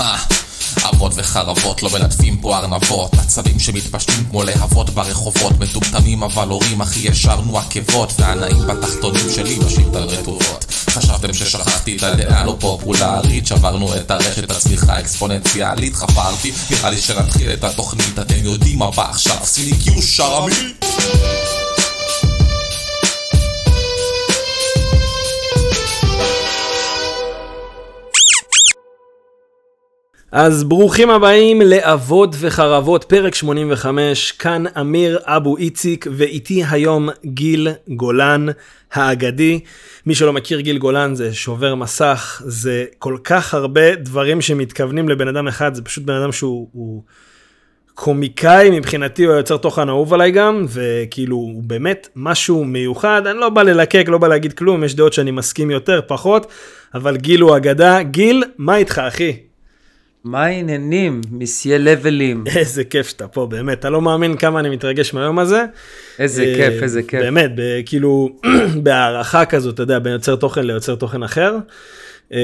אה, אבות וחרבות לא מלטפים פה ארנבות. עצבים שמתפשטים כמו להבות ברחובות. מטומטמים אבל הורים אחי ישרנו עקבות. והנאים בתחתונים שלי בשיט הרטובות חשבתם ששכחתי את הדעה לא פופולרית. שברנו את הרשת הצמיחה האקספוננציאלית חפרתי נראה לי שנתחיל את התוכנית. אתם יודעים מה בא עכשיו. סיניקיו שרמי אז ברוכים הבאים לאבות וחרבות, פרק 85, כאן אמיר אבו איציק, ואיתי היום גיל גולן האגדי. מי שלא מכיר גיל גולן זה שובר מסך, זה כל כך הרבה דברים שמתכוונים לבן אדם אחד, זה פשוט בן אדם שהוא... הוא... קומיקאי מבחינתי הוא יוצר תוכן אהוב עליי גם וכאילו הוא באמת משהו מיוחד. אני לא בא ללקק לא בא להגיד כלום יש דעות שאני מסכים יותר פחות אבל גיל הוא אגדה. גיל מה איתך אחי מה העניינים, מסיה לבלים? איזה כיף שאתה פה, באמת, אתה לא מאמין כמה אני מתרגש מהיום הזה. איזה אה, כיף, איזה כיף. באמת, ב- כאילו, בהערכה כזאת, אתה יודע, בין יוצר תוכן ליוצר תוכן אחר. אה,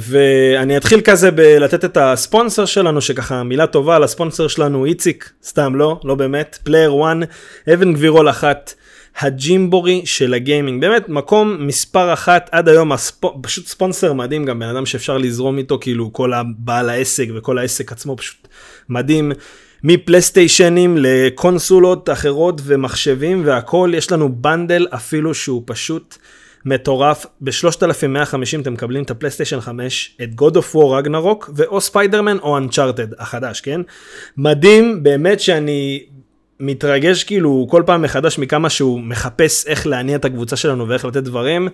ואני אתחיל כזה בלתת את הספונסר שלנו, שככה מילה טובה על הספונסר שלנו, איציק, סתם לא, לא באמת, Player 1, אבן גבירול אחת. הג'ימבורי של הגיימינג. באמת מקום מספר אחת עד היום הספו, פשוט ספונסר מדהים גם בן אדם שאפשר לזרום איתו כאילו כל הבעל העסק וכל העסק עצמו פשוט מדהים. מפלייסטיישנים לקונסולות אחרות ומחשבים והכל יש לנו בנדל אפילו שהוא פשוט מטורף. ב-3150 אתם מקבלים את הפלייסטיישן 5 את God of War Ragnarok ואו ספיידרמן או אנצ'ארטד החדש כן? מדהים באמת שאני מתרגש כאילו כל פעם מחדש מכמה שהוא מחפש איך להניע את הקבוצה שלנו ואיך לתת דברים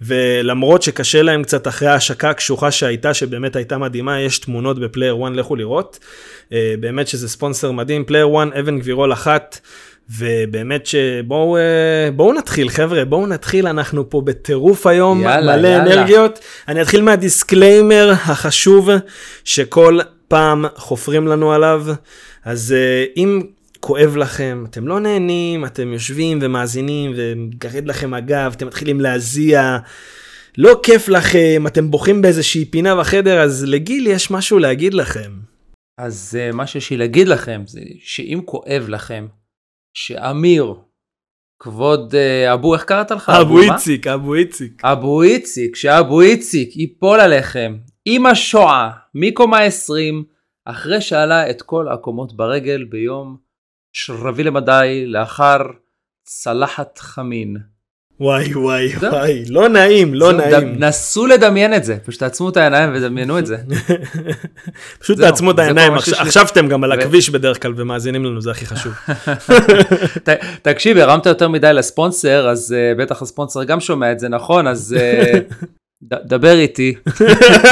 ולמרות שקשה להם קצת אחרי ההשקה הקשוחה שהייתה שבאמת הייתה מדהימה יש תמונות בפלייר 1 לכו לראות אה, באמת שזה ספונסר מדהים פלייר 1 אבן גבירול אחת. ובאמת שבואו אה, בואו נתחיל חבר'ה בואו נתחיל אנחנו פה בטירוף היום יאללה, מלא יאללה. אנרגיות אני אתחיל מהדיסקליימר החשוב שכל פעם חופרים לנו עליו אז אה, אם כואב לכם, אתם לא נהנים, אתם יושבים ומאזינים ומגרד לכם הגב, אתם מתחילים להזיע, לא כיף לכם, אתם בוכים באיזושהי פינה בחדר, אז לגיל יש משהו להגיד לכם. אז uh, מה שיש לי להגיד לכם זה שאם כואב לכם, שאמיר, כבוד uh, אבו, איך קראת לך? אבו? איציק, אבו איציק. אבו איציק, שאבו איציק ייפול עליכם עם השואה מקומה 20, אחרי שעלה את כל הקומות ברגל ביום שרבי למדי לאחר צלחת חמין. וואי וואי זהו. וואי, לא נעים, לא זהו, נעים. ד- נסו לדמיין את זה, פשוט תעצמו את העיניים ודמיינו את זה. פשוט זהו, תעצמו את זה העיניים, עכשיו אתם גם על הכביש בדרך כלל ומאזינים לנו, זה הכי חשוב. ת, תקשיב, הרמת יותר מדי לספונסר, אז uh, בטח הספונסר גם שומע את זה, נכון? אז uh, דבר איתי.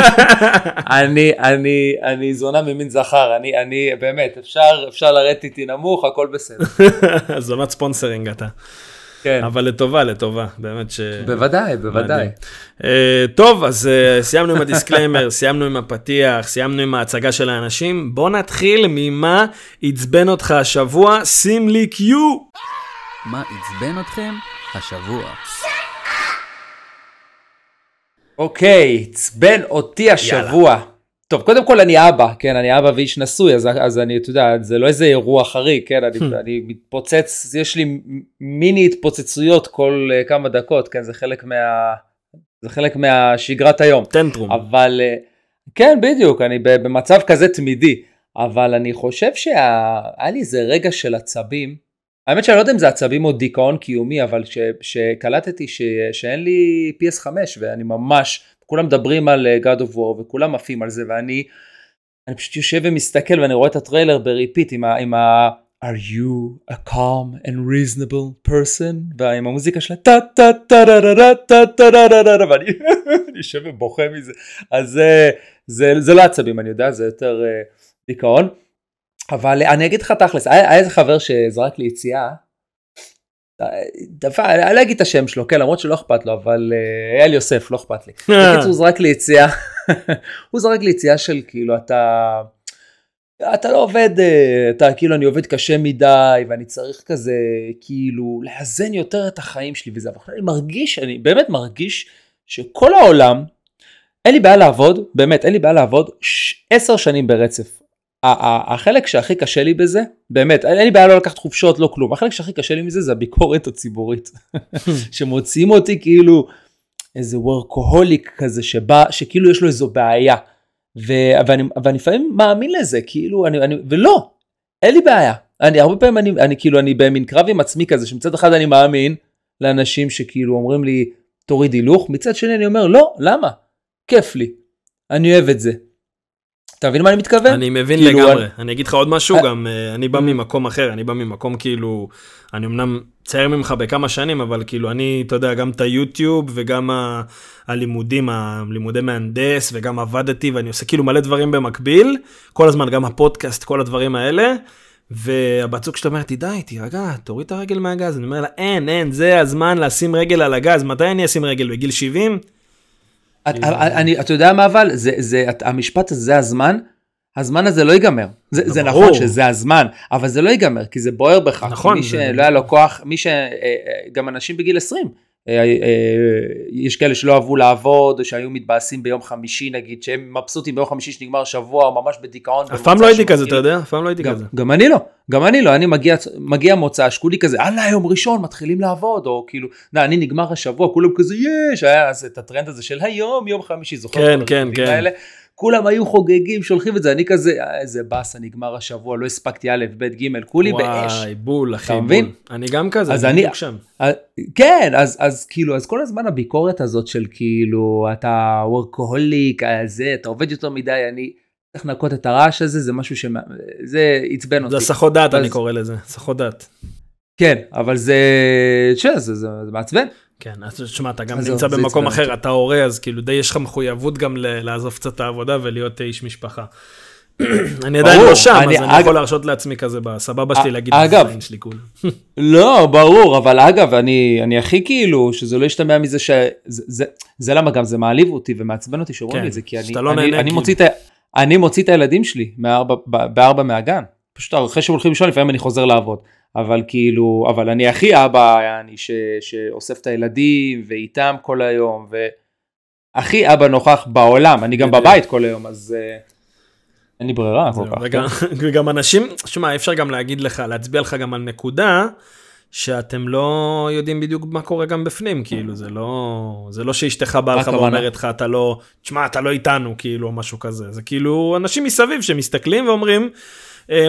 אני, אני, אני זונה ממין זכר, אני, אני, באמת, אפשר, אפשר לרדת איתי נמוך, הכל בסדר. אז עונת ספונסרינג אתה. כן, אבל לטובה, לטובה, באמת ש... בוודאי, בוודאי. אה, טוב, אז אה, סיימנו עם הדיסקליימר, סיימנו עם הפתיח, סיימנו עם ההצגה של האנשים. בוא נתחיל ממה עצבן אותך השבוע, שים לי קיו. מה עצבן אתכם השבוע? אוקיי, עצבן אותי השבוע. טוב, קודם כל אני אבא, כן, אני אבא ואיש נשוי, אז, אז אני, אתה יודע, זה לא איזה אירוע חריג, כן, אני, אני מתפוצץ, יש לי מיני התפוצצויות כל uh, כמה דקות, כן, זה חלק מה... זה חלק מהשגרת היום. טנטרום. אבל אה, כן בדיוק אני במצב כזה תמידי אבל אני חושב שהיה לי איזה רגע של עצבים. האמת שאני לא יודע אם זה עצבים או דיכאון קיומי אבל ש, שקלטתי ש, שאין לי PS5 ואני ממש כולם מדברים על אה, God of War וכולם עפים על זה ואני אני פשוט יושב ומסתכל ואני רואה את הטריילר ב repeat עם ה... עם ה are you a calm and reasonable person? ועם המוזיקה שלה טה טה טה טה טה טה טה טה טה טה טה ואני אני יושב ובוכה מזה. אז זה זה זה לא עצבים אני יודע זה יותר אה, דיכאון אבל אני אגיד לך תכלס היה איזה חבר שזרק לי יציאה. אה, דבר, אני לא אגיד את השם שלו, כן, למרות שלא אכפת לו, אבל אה, אייל יוסף, לא אכפת לי. בקיצור, הוא זרק לי יציאה, הוא זרק לי יציאה של כאילו, אתה, אתה לא עובד, אה, אתה כאילו, אני עובד קשה מדי, ואני צריך כזה, כאילו, לאזן יותר את החיים שלי וזה, אבל אני מרגיש, אני באמת מרגיש שכל העולם, אין לי בעיה לעבוד, באמת, אין לי בעיה לעבוד עשר שנים ברצף. החלק שהכי קשה לי בזה, באמת, אין לי בעיה לא לקחת חופשות, לא כלום, החלק שהכי קשה לי מזה זה הביקורת הציבורית. שמוציאים אותי כאילו איזה וורקוהוליק כזה שבא, שכאילו יש לו איזו בעיה. ו- ואני, ואני לפעמים מאמין לזה, כאילו, אני, אני, ולא, אין לי בעיה. אני הרבה פעמים אני, אני כאילו אני במין קרב עם עצמי כזה שמצד אחד אני מאמין לאנשים שכאילו אומרים לי תוריד הילוך מצד שני אני אומר לא למה כיף לי אני אוהב את זה. אתה מבין מה אני מתכוון? אני מבין כאילו, לגמרי. אני- אני אגיד לך עוד משהו, אה, גם אה, אני בא ממקום אחר, אני בא ממקום כאילו, אני אמנם צעיר ממך בכמה שנים, אבל כאילו אני, אתה יודע, גם את היוטיוב וגם ה- הלימודים, הלימודי מהנדס, וגם עבדתי, ואני עושה כאילו מלא דברים במקביל, כל הזמן, גם הפודקאסט, כל הדברים האלה. והבת זוג שלי אומרת לי, די, תירגע, תוריד את הרגל מהגז. אני אומר לה, אין, אין, זה הזמן לשים רגל על הגז. מתי אני אשים רגל? בגיל 70? את, אני, אתה יודע מה אבל? זה, זה, את- המשפט הזה, זה הזמן, הזמן הזה לא ייגמר. זה, זה. נכון שזה הזמן, אבל זה לא ייגמר, כי זה בוער בך. נכון, מי שלא היה לו כוח, מי ש... אה, אה, גם אנשים בגיל 20. אה, אה, יש כאלה שלא אהבו לעבוד, או שהיו מתבאסים ביום חמישי נגיד, שהם מבסוטים ביום חמישי שנגמר שבוע, או ממש בדיכאון. אף פעם לא הייתי כזה, אתה יודע? אף פעם לא הייתי כזה. גם אני לא, גם אני לא, אני מגיע, מגיע מוצא, שכולי כזה, הלאה יום ראשון מתחילים לעבוד, או כאילו, נה, אני נגמר השבוע, כולם כזה יש, היה אז את הטרנד הזה של היום יום חמישי, זוכר? כן, כן, כן. כולם היו חוגגים, שולחים את זה, אני כזה, "אה, איזה באסה, נגמר השבוע, לא הספקתי א', ב', ג', כולי באש. וואי, בול, אחי, בול. מבין? אני גם כזה, אז אני בדיוק שם. אה, כן, אז, אז כאילו, אז כל הזמן הביקורת הזאת של כאילו, אתה וורקוהוליק, אה, זה, אתה עובד יותר מדי, אני צריך לנקות את הרעש הזה, זה משהו ש... זה עצבן אותי. זה הסחות דעת, אז- אני קורא לזה, הסחות דעת. כן, אבל זה, תשמע, זה, זה, זה מעצבן. כן, אז תשמע, אתה גם נמצא במקום אחר, אתה הורה, אז כאילו די יש לך מחויבות גם לעזוב קצת את העבודה ולהיות איש משפחה. אני עדיין לא שם, אז אני יכול להרשות לעצמי כזה בסבבה שלי א- להגיד, אגב, "זין שלי כולה. לא, ברור, אבל אגב, אני, הכי כאילו, שזה לא ישתמע מזה ש... זה, למה גם זה מעליב אותי ומעצבן אותי שאומרים כן, לי את זה, כי אני, לא כאילו. מוציא את, אני מוציא את הילדים שלי בארבע מהגן. פשוט אחרי שהם הולכים לישון, לפעמים אני חוזר לעבוד. אבל כאילו, אבל אני הכי אבא, אני ש, שאוסף את הילדים ואיתם כל היום, והכי אבא נוכח בעולם, אני גם בדיוק. בבית כל היום, אז אה, אין לי ברירה כל כך. וגם- וגם אנשים, שמע, אפשר גם להגיד לך, להצביע לך גם על נקודה, שאתם לא יודעים בדיוק מה קורה גם בפנים, כאילו, זה לא, זה לא שאשתך באה לך? ואומרת לך, אתה לא, תשמע, אתה לא איתנו, כאילו, או משהו כזה. זה כאילו אנשים מסביב שמסתכלים ואומרים, "אה,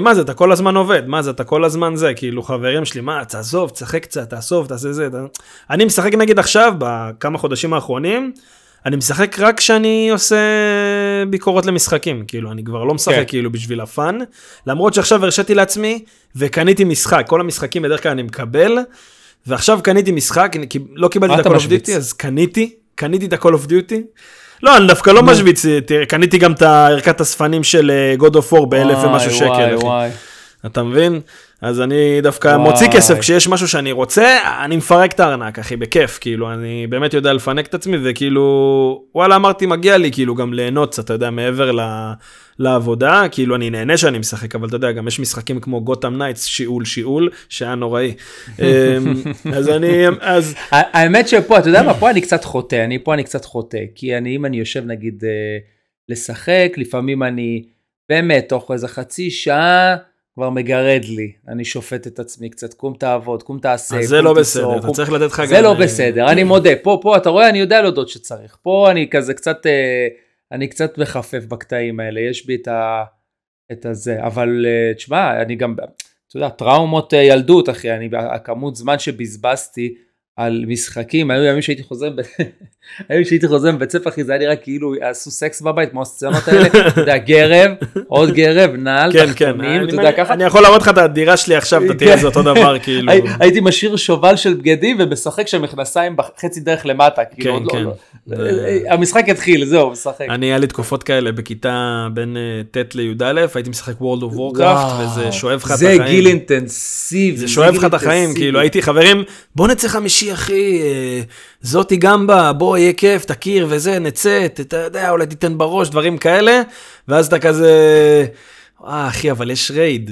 מה זה, אתה כל הזמן עובד, מה זה, אתה כל הזמן זה, כאילו, חברים שלי, מה, תעזוב, תשחק קצת, תאסוף, תעשה זה. אתה-" אני משחק נגיד עכשיו, בכמה חודשים האחרונים, אני משחק רק כשאני עושה ביקורות למשחקים, כאילו, אני כבר לא משחק כן. כאילו בשביל הפאן, למרות שעכשיו הרשיתי לעצמי וקניתי משחק, כל המשחקים בדרך כלל אני מקבל, ועכשיו קניתי משחק, לא קיבלתי את ה-call of duty, אז קניתי, קניתי את ה-call of duty. לא, אני דווקא לא. משוויץ, קניתי גם את ערכת הספנים של אה, God of War באלף ומשהו שקל, וואי. וואי. אתה מבין? אז אני דווקא וואי. מוציא כסף כשיש משהו שאני רוצה, אני מפרק את הארנק, אחי, בכיף, כאילו, אני באמת יודע לפנק את עצמי, וכאילו, וואלה, אמרתי, מגיע לי, כאילו, גם ליהנות קצת, אתה יודע, מעבר ל... לעבודה, כאילו, אני נהנה שאני משחק, אבל אתה יודע, גם יש משחקים כמו Gotham Knights, שיעול, שיעול, שהיה נוראי. אמ, אז אני, אז, האמת שפה, אתה יודע מה, פה אני קצת חוטא, אני פה אני קצת חוטא, כי אני, אם אני יושב נגיד אה, לשחק, לפעמים אני באמת תוך איזה חצי שעה כבר מגרד לי, אני שופט את עצמי קצת, קום תעבוד, קום תעשה, אז זה לא בסדר, אתה קום- צריך לתת לך גם... זה לא אה, בסדר, אני מודה, פה, פה, אתה רואה, אני יודע להודות שצריך, פה אני כזה קצת, אה, אני קצת מחפף בקטעים האלה, יש בי את ה... את הזה, אבל אה, תשמע, אני גם, אתה יודע, טראומות ילדות, אחי, אני, הכמות זמן שבזבזתי על משחקים, היו ימים שהייתי חוזר, ב... היו שהייתי חוזר מבית ספר, אחי, זה היה נראה כאילו עשו סקס בבית, כמו הסצנות האלה, אתה יודע, גרב, עוד גרב, נעל, כן, כן, תחתונים, אתה יודע, ככה, אני יכול להראות לך את הדירה שלי עכשיו, אתה תראה כן. את זה אותו דבר, כאילו. הי- הייתי משאיר שובל של בגדים ומשחק שם מכנסיים בחצי דרך למטה, כאילו, עוד לא- כן. זה- המשחק התחיל, זהו, משחק. אני, היה לי תקופות כאלה בכיתה בין אה, ט' לי"א, הייתי משחק World of Warcraft, וזה שואב לך את זה החיים. גיל אינטנסיבי. זה שואב לך את החיים. כאילו הייתי חברים, בוא נצא חמישי אחי, אה, זאתי גם בא, בוא יהיה כיף, תכיר וזה, נצא, אתה יודע, אולי תיתן בראש, דברים כאלה, ואז אתה כזה, אה, אחי, אבל יש רייד.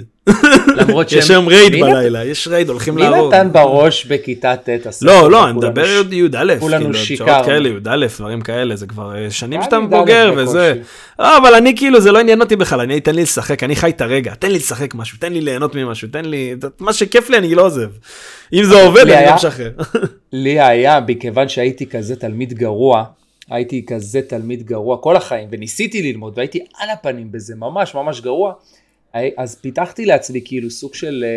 למרות יש שהם- היום רייד מי בלילה, יש רייד, הולכים מי להרוג. נתן בראש בכיתה ט'? לא, לא, אני מדבר ש- י"א, כולנו כאילו, שיקרנו. שעות כאלה, י"א, דברים כאלה, זה כבר אה, שנים שאתה י"א בוגר. וזה. לא, אבל אני כאילו, זה לא עניין אותי בכלל, אני, תן לי לשחק, אני חי את הרגע, תן לי לשחק משהו, תן לי ליהנות ממשהו, תן לי, מה שכיף לי אני לא עוזב. אם זה עובד, אני לא משחרר. לי היה, מכיוון שהייתי כזה תלמיד גרוע, הייתי כזה תלמיד גרוע כל החיים, וניסיתי ללמוד, והייתי על הפנים בזה, ממש ממש גרוע, אז פיתחתי לעצמי כאילו סוג של אה,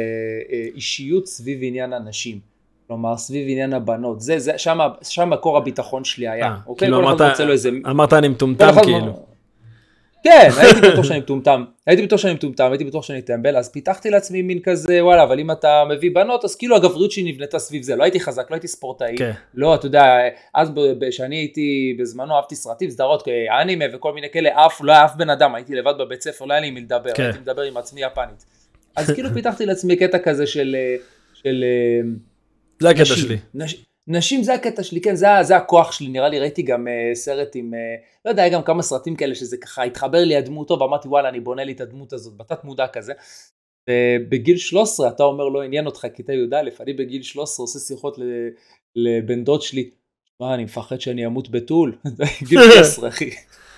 אה, אישיות סביב עניין הנשים. כלומר, סביב עניין הבנות, זה, זה, שם, שם מקור הביטחון שלי היה. אה, אוקיי? כאילו כל אחד אמרת- רוצה לו איזה... אמרת אני מטומטם כאילו. כן, הייתי בטוח שאני מטומטם, הייתי בטוח שאני מטומטם, הייתי בטוח שאני טמבל, אז פיתחתי לעצמי מין כזה, וואלה, אבל אם אתה מביא בנות, אז כאילו הגבריות שלי נבנתה סביב זה, לא הייתי חזק, לא הייתי ספורטאי, כן. לא, אתה יודע, אז כשאני הייתי בזמנו, אהבתי סרטים, סדרות, אנימה וכל מיני כאלה, אף, לא היה אף בן אדם, הייתי לבד בבית ספר, לא היה לי עם מי לדבר, כן. הייתי מדבר עם עצמי יפנית. אז כאילו פיתחתי לעצמי קטע כזה של, אה, של אה, זה הקטע. שלי. נש... נשים זה הקטע שלי, כן, זה, זה הכוח שלי, נראה לי, ראיתי גם uh, סרט עם, uh, לא יודע, היה גם כמה סרטים כאלה שזה ככה התחבר לי הדמות טוב, ואמרתי וואלה, אני בונה לי את הדמות הזאת, בתת מודע כזה. ובגיל 13 אתה אומר לא עניין אותך כיתה י"א, אני בגיל 13 עושה שיחות לבן דוד שלי, מה, אני מפחד שאני אמות בתול, גיל 13 אחי.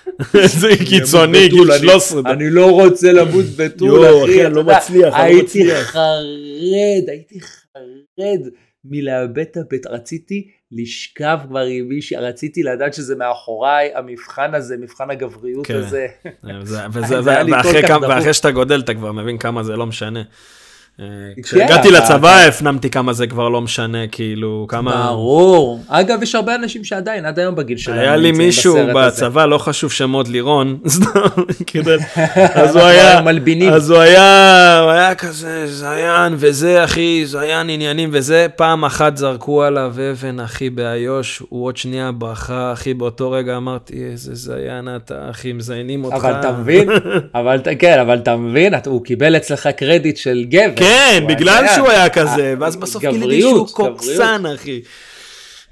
זה קיצוני, גיל בתול, 13. אני, לא רוצה למות בתול, אחי, אני לא מצליח, אני לא הייתי מצליח. חרד, הייתי חרד מלאבד את הבית, רציתי לשכב כבר עם מישהי, רציתי לדעת שזה מאחוריי, המבחן הזה, מבחן הגבריות כן. הזה. זה- וזה- זה היה לי כל ואחרי כמה-. ואחרי שאתה גודל אתה כבר מבין כמה זה לא משנה. אה, כן, כשהגעתי אתה- לצבא הפנמתי כמה זה כבר לא משנה, כאילו, כמה... ברור. אגב, יש הרבה אנשים שעדיין, עד היום בגיל שלהם, היה לי מישהו. בצבא, לא חשוב שמות לירון, כאילו, אז הוא היה, מלבינים. אז הוא היה, הוא היה כזה זיין וזה, אחי, זיין עניינים וזה, פעם אחת זרקו עליו אבן, אחי, באיו"ש, הוא עוד שנייה ברחה, אחי, באותו רגע אמרתי, איזה זיין אתה, אחי, מזיינים אותך. אבל אתה מבין? אבל כן, אבל אתה מבין, הוא קיבל אצלך קרדיט של גבר. כן, בגלל שהוא היה כזה, ואז בסוף גיליתי שהוא קוקסן, אחי.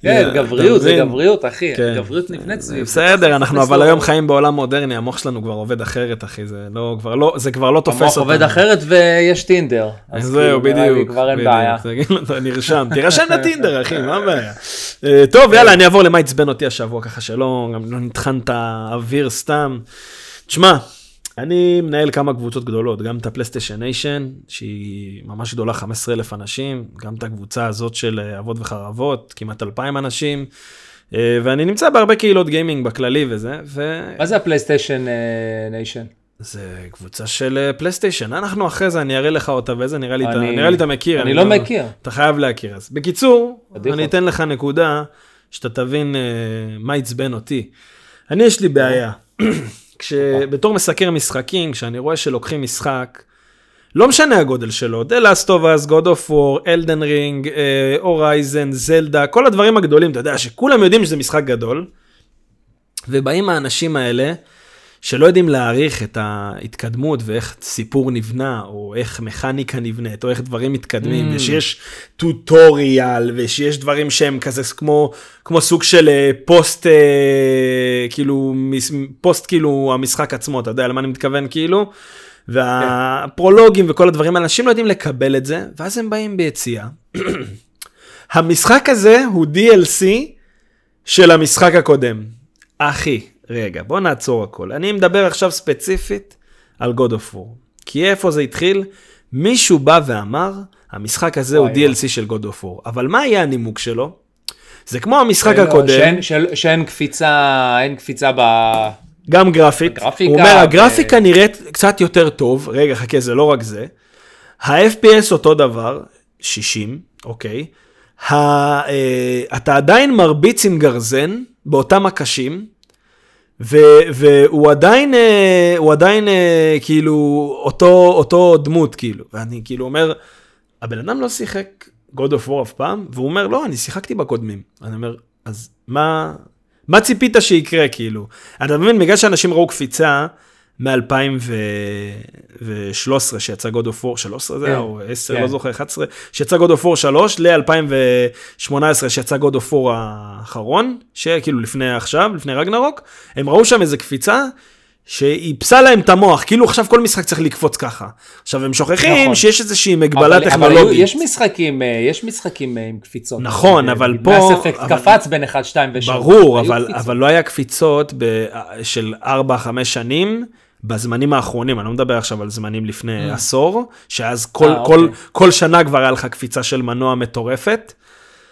כן, גבריות, זה? גבריות, אחי. כן. גבריות נבנית סביב. בסדר, אנחנו אבל לו- היום חיים בעולם מודרני, המוח שלנו כבר עובד אחרת, אחי, זה לא, כבר לא, זה כבר לא תופס המוח אותנו. עובד אחרת ויש טינדר. זהו, כאילו, בדיוק. כבר אין. בעיה. תגיד לו, אתה נרשם, תירשם לטינדר, אחי, מה הבעיה? אה, טוב, יאללה, אני אעבור למה עצבן אותי השבוע, ככה שלא לא נטחן את האוויר סתם. תשמע, אני מנהל כמה קבוצות גדולות, גם את הפלייסטיישן ניישן, שהיא ממש גדולה, 15 אלף אנשים, גם את הקבוצה הזאת של אה, אבות וחרבות, כמעט 2,000 אנשים, אה, ואני נמצא בהרבה קהילות גיימינג בכללי וזה, ו... מה זה הפלייסטיישן אה, ניישן? זה קבוצה של פלייסטיישן, אנחנו אחרי זה, אני אראה לך אותה ואיזה, נראה לי, אתה- אני- נראה לי אתה מכיר. אני לא מכיר. אתה חייב להכיר. אז בקיצור, עדיף אני עוד. אתן לך נקודה שאתה תבין מה עצבן אותי. אני יש לי בעיה. כשבתור מסקר משחקים, כשאני רואה שלוקחים משחק, לא משנה הגודל שלו, The Last of Us, God of War, Elden Ring, הורייזן, זלדה, כל הדברים הגדולים, אתה יודע, שכולם יודעים שזה משחק גדול, ובאים האנשים האלה, שלא יודעים להעריך את ההתקדמות ואיך סיפור נבנה, או איך מכניקה נבנית, או איך דברים מתקדמים, Mm. ושיש טוטוריאל, ושיש דברים שהם כזה כמו, כמו סוג של אה, פוסט, אה, כאילו, מס- פוסט כאילו המשחק עצמו, אתה יודע למה אני מתכוון כאילו? והפרולוגים וכל הדברים, אנשים לא יודעים לקבל את זה, ואז הם באים ביציאה. המשחק הזה הוא DLC של המשחק הקודם. אחי, רגע, בוא נעצור הכל. אני מדבר עכשיו ספציפית על God of War. כי איפה זה התחיל? מישהו בא ואמר, המשחק הזה הוא. DLC של God of War. אבל מה יהיה הנימוק שלו? זה כמו המשחק לא, הקודם, שאין- של- שאין קפיצה, אין קפיצה ב... גם גרפית. הגרפיקה הוא אומר, ו- הגרפיקה נראית קצת יותר טוב, רגע, חכה, זה לא רק זה. ה-FPS אותו דבר, 60, אוקיי. ה, אה, אתה עדיין מרביץ עם גרזן באותם הקשים, והוא עדיין, אה, הוא עדיין אה, כאילו אותו, אותו דמות, כאילו. ואני כאילו אומר, הבן אדם לא שיחק God of War אף פעם, והוא אומר, לא, אני שיחקתי בקודמים. אני אומר, אז מה, מה ציפית שיקרה, כאילו? אתה מבין, בגלל שאנשים ראו קפיצה מ-2013 שיצא God of War, 13 זה כן, היה, או 10, כן. לא זוכר, 11, שיצא God of War 3, ל-2018 שיצא God of War האחרון, שכאילו לפני עכשיו, לפני רגנרוק, הם ראו שם איזה קפיצה, שאיפסה להם את המוח, כאילו עכשיו כל משחק צריך לקפוץ ככה. עכשיו הם שוכחים נכון. שיש איזושהי מגבלה אבל, אבל טכנולוגית. היו- יש משחקים, אה, יש משחקים אה, עם קפיצות. נכון, אה, אבל פה- Effect אבל- קפץ בין 1, 2 ו-3. ברור, אבל, אבל לא היה קפיצות ב, של 4-5 שנים בזמנים האחרונים, אני לא מדבר עכשיו על זמנים לפני עשור, שאז כל, אה, כל, אוקיי. כל שנה כבר היה לך קפיצה של מנוע מטורפת.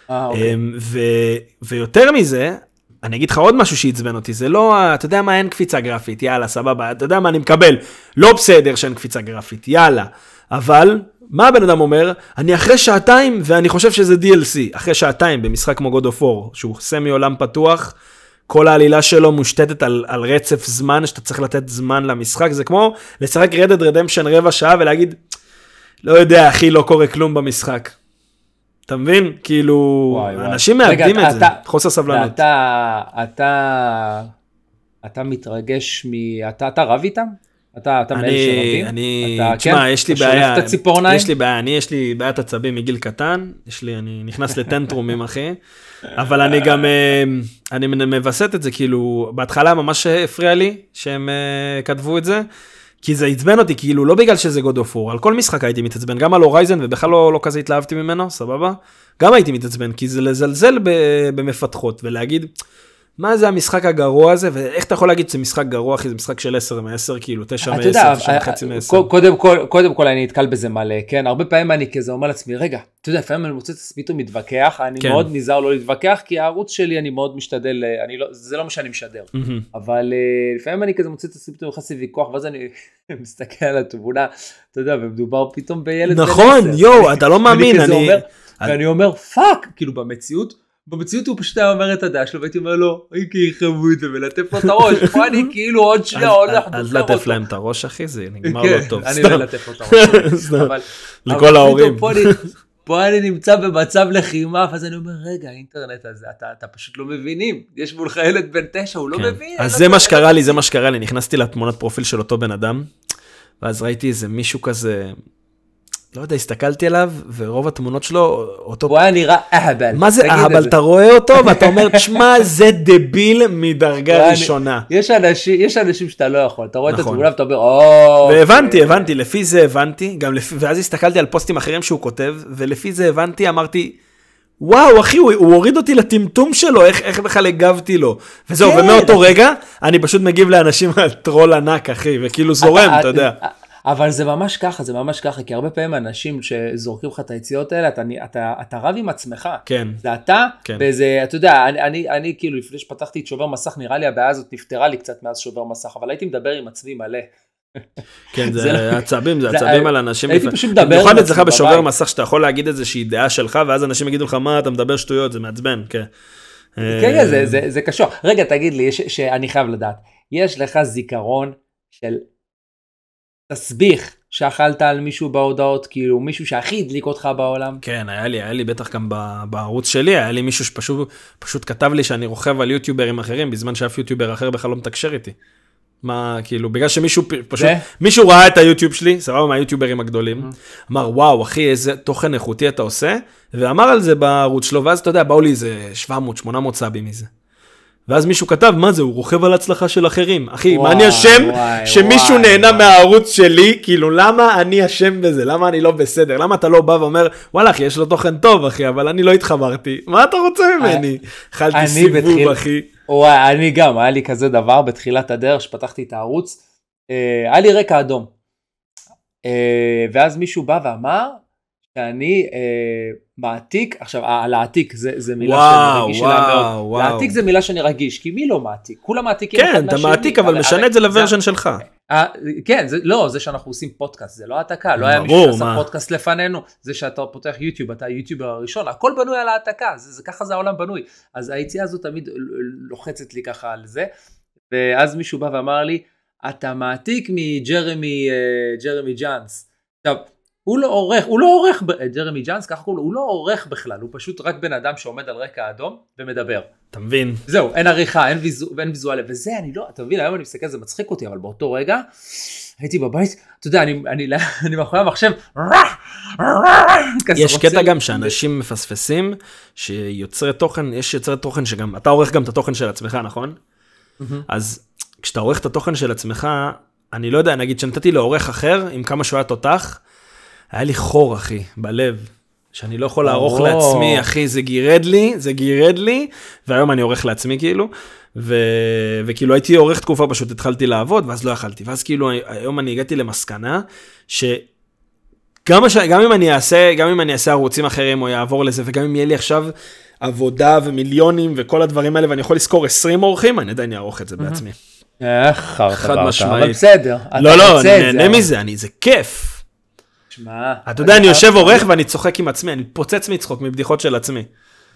אה, אוקיי. אמ, ו, ויותר מזה, אני אגיד לך עוד משהו שעצבן אותי, זה לא, אתה יודע מה, אין קפיצה גרפית, יאללה, סבבה, אתה יודע מה, אני מקבל, לא בסדר שאין קפיצה גרפית, יאללה. אבל, מה הבן אדם אומר? אני אחרי שעתיים, ואני חושב שזה DLC, אחרי שעתיים במשחק כמו God of War, שהוא סמי עולם פתוח, כל העלילה שלו מושתתת על, על רצף זמן, שאתה צריך לתת זמן למשחק, זה כמו לשחק Dead Redemption רבע שעה ולהגיד, לא יודע, אחי, לא קורה כלום במשחק. אתה מבין? כאילו, וואי, וואי. אנשים מאבדים אתה- את זה, אתה- חוסר סבלנות. ואתה, אתה, אתה מתרגש מ... אתה, אתה רב איתם? אתה, אתה מאלה שרבים? אני, אתה, תשמע, כן? יש לי אתה שולף בעיה, את הציפורניים? יש לי בעיה, אני, יש לי בעיית עצבים מגיל קטן, יש לי, אני נכנס לטנטרומים, אחי, אבל אני גם, אה, אני מווסת את זה, כאילו, בהתחלה ממש הפריע לי שהם אה, כתבו את זה, כי זה עצבן אותי, כאילו, לא בגלל שזה God of War, על כל משחק הייתי מתעצבן, גם על הורייזן, ובכלל לא, לא כזה התלהבתי ממנו, סבבה? גם הייתי מתעצבן, כי זה לזלזל במפתחות, ולהגיד, מה זה המשחק הגרוע הזה, ואיך אתה יכול להגיד שזה משחק גרוע, אחי, זה משחק של 10 מ-10, כאילו, 9 אתה יודע, מ-10, 9 אה, וחצי אה, מ-10. קודם כל, קודם כל אני נתקל בזה מלא, כן? הרבה פעמים אני כזה אומר לעצמי, רגע, אתה יודע, לפעמים אני מוצא את עצמי פתאום מתווכח, אני כן. מאוד נזהר לא להתווכח, כי הערוץ שלי אני מאוד משתדל, אה, אני לא, זה לא מה שאני משדר. מהמם. אבל אה, לפעמים אני כזה מוצא את עצמי פתאום נכנס לוויכוח, ואז אני מסתכל על התמונה, אתה יודע, ומדובר פתאום בילד נכון. יואו, אתה לא מאמין, כזה אני... אומר, ואני אומר, fuck, כאילו במציאות, במציאות הוא פשוט היה אומר את הדעה שלו, והייתי אומר לו, איקי חמוד, ומלטף לו את הראש, פה אני כאילו עוד שנייה הולך, אז דופק לטף. להם את הראש, אחי, זה נגמר כן, לא טוב. אני. לא אלטף לו את הראש. אבל- לכל ההורים. פה אני- נמצא במצב לחימה, ואז אני אומר, רגע, האינטרנט הזה, אתה, אתה פשוט לא מבינים. יש מולך ילד בן תשע, הוא לא כן. מבין. אז זה מה. שקרה לי, זה מה שקרה לי, נכנסתי לתמונת פרופיל של אותו בן אדם, ואז ראיתי איזה מישהו כזה, לא יודע, הסתכלתי עליו, ורוב התמונות שלו, אותו... הוא היה נראה אהבל. מה זה אהבל? אתה רואה אותו ואתה אומר, תשמע, זה דביל מדרגה ראשונה. יש אנשים, יש אנשים שאתה לא יכול, אתה רואה את נכון. התמונה ואתה אומר, או... והבנתי, הבנתי, לפי זה הבנתי, גם לפי, ואז הסתכלתי על פוסטים אחרים שהוא כותב, ולפי זה הבנתי, אמרתי, וואו, אחי, הוא, הוא הוריד אותי לטמטום שלו, איך, איך בכלל הגבתי לו. וזהו, כן. ומאותו רגע, אני פשוט מגיב לאנשים על טרול ענק, אחי, וכאילו זורם, אתה יודע. אבל זה ממש ככה, זה ממש ככה, כי הרבה פעמים אנשים שזורקים לך את היציאות האלה, אתה, אתה, אתה רב עם עצמך. כן. זה אתה, כן. באיזה, אתה יודע, אני, אני, אני כאילו לפני שפתחתי את שובר מסך, נראה לי הבעיה הזאת נפתרה לי קצת מאז שובר מסך, אבל הייתי מדבר עם עצמי מלא. כן, זה זה לא- עצבים, זה זה- עצבים על אנשים. הייתי. פשוט מדבר במיוחד אצלך בשובר. מסך, שאתה יכול להגיד איזושהי דעה שלך, ואז אנשים יגידו לך, מה, אתה מדבר שטויות, זה מעצבן, כן. כן, כן, זה, אה, זה, קשור. רגע, תגיד לי, שאני חייב לדעת, יש לך זיכרון של תסביך שאכלת על מישהו בהודעות, כאילו מישהו שהכי הדליק אותך בעולם? כן, היה לי, היה לי בטח גם בערוץ שלי, היה לי מישהו שפשוט פשוט כתב לי שאני רוכב על יוטיוברים אחרים, בזמן שאף יוטיובר אחר בכלל לא מתקשר איתי. מה, כאילו, בגלל שמישהו פשוט? מישהו ראה את היוטיוב שלי, סבבה, מהיוטיוברים הגדולים, אמר, וואו, אחי, איזה תוכן איכותי אתה עושה, ואמר על זה בערוץ שלו, ואז אתה יודע, באו לי איזה 700-800 סאבים מזה. ואז מישהו כתב, מה זה, הוא רוכב על הצלחה של אחרים. אחי, מה וואי, אני אשם שמישהו וואי, נהנה וואי. מהערוץ שלי? כאילו, למה אני אשם בזה? למה אני לא בסדר? למה אתה לא בא ואומר, וואלה, אחי, יש לו תוכן טוב, אחי, אבל אני לא התחברתי. מה אתה רוצה ממני? אכלתי סיבוב, בתחיל- אחי. וואי, אני גם, היה לי כזה דבר בתחילת הדרך שפתחתי את הערוץ, אה, היה לי רקע אדום. אה, ואז מישהו בא ואמר שאני אה, מעתיק, עכשיו להעתיק זה, זה מילה וואו, שאני רגיש אליה וואו, מאוד. וואו. להעתיק זה מילה שאני רגיש, כי מי לא מעתיק? כולם מעתיקים אחד כן, אתה מהשני. מעתיק, אבל הרי- משנה את זה לוורז'ן שלך. אה, כן, זה, לא, זה שאנחנו עושים פודקאסט, זה לא העתקה, לא היה מישהו שעשה? פודקאסט לפנינו, זה שאתה פותח יוטיוב, אתה היוטיובר הראשון, הכל בנוי על העתקה, זה, זה, ככה זה העולם בנוי. אז היציאה הזאת תמיד לוחצת לי ככה על זה, ואז מישהו בא ואמר לי, אתה מעתיק מג'רמי אה, ג'אנס. עכשיו, הוא לא עורך, הוא לא עורך, ג'רמי ג'אנס, ככה קוראים לו, הוא לא עורך בכלל, הוא פשוט רק בן אדם שעומד על רקע אדום ומדבר. אתה מבין? זהו, אין עריכה, אין, ויזו, אין ויזואליה, וזה אני לא, אתה מבין, היום אני מסתכל, זה מצחיק אותי, אבל באותו רגע, הייתי בבית, אתה יודע, אני, אני, אני מאחורי המחשב, יש קטע גם שאנשים מפספסים, שיוצרי תוכן, יש יוצרי תוכן שגם, אתה עורך גם את התוכן של עצמך, נכון? אז כשאתה עורך את התוכן של עצמך, אני לא יודע, נגיד שנתתי לעורך אחר, עם כמה שהוא היה תותח, היה לי חור, אחי, בלב. שאני לא יכול לערוך. לעצמי, אחי, זה גירד לי, זה גירד לי, והיום אני עורך לעצמי, כאילו, ו... וכאילו הייתי עורך תקופה, פשוט התחלתי לעבוד, ואז לא יכלתי. ואז כאילו, היום אני הגעתי למסקנה, ש... גם, הש... גם אם אני אעשה, גם אם אני אעשה ערוצים אחרים, או יעבור לזה, וגם אם יהיה לי עכשיו עבודה ומיליונים וכל הדברים האלה, ואני יכול לשכור 20 אורחים, אני עדיין אערוך את זה בעצמי. איך חרטה חד משמעית. אבל בסדר. לא, לא, אני נהנה מזה, אני, זה כיף. שמע, אתה יודע, אני יושב עורך ואני צוחק עם עצמי, אני פוצץ מצחוק מבדיחות של עצמי.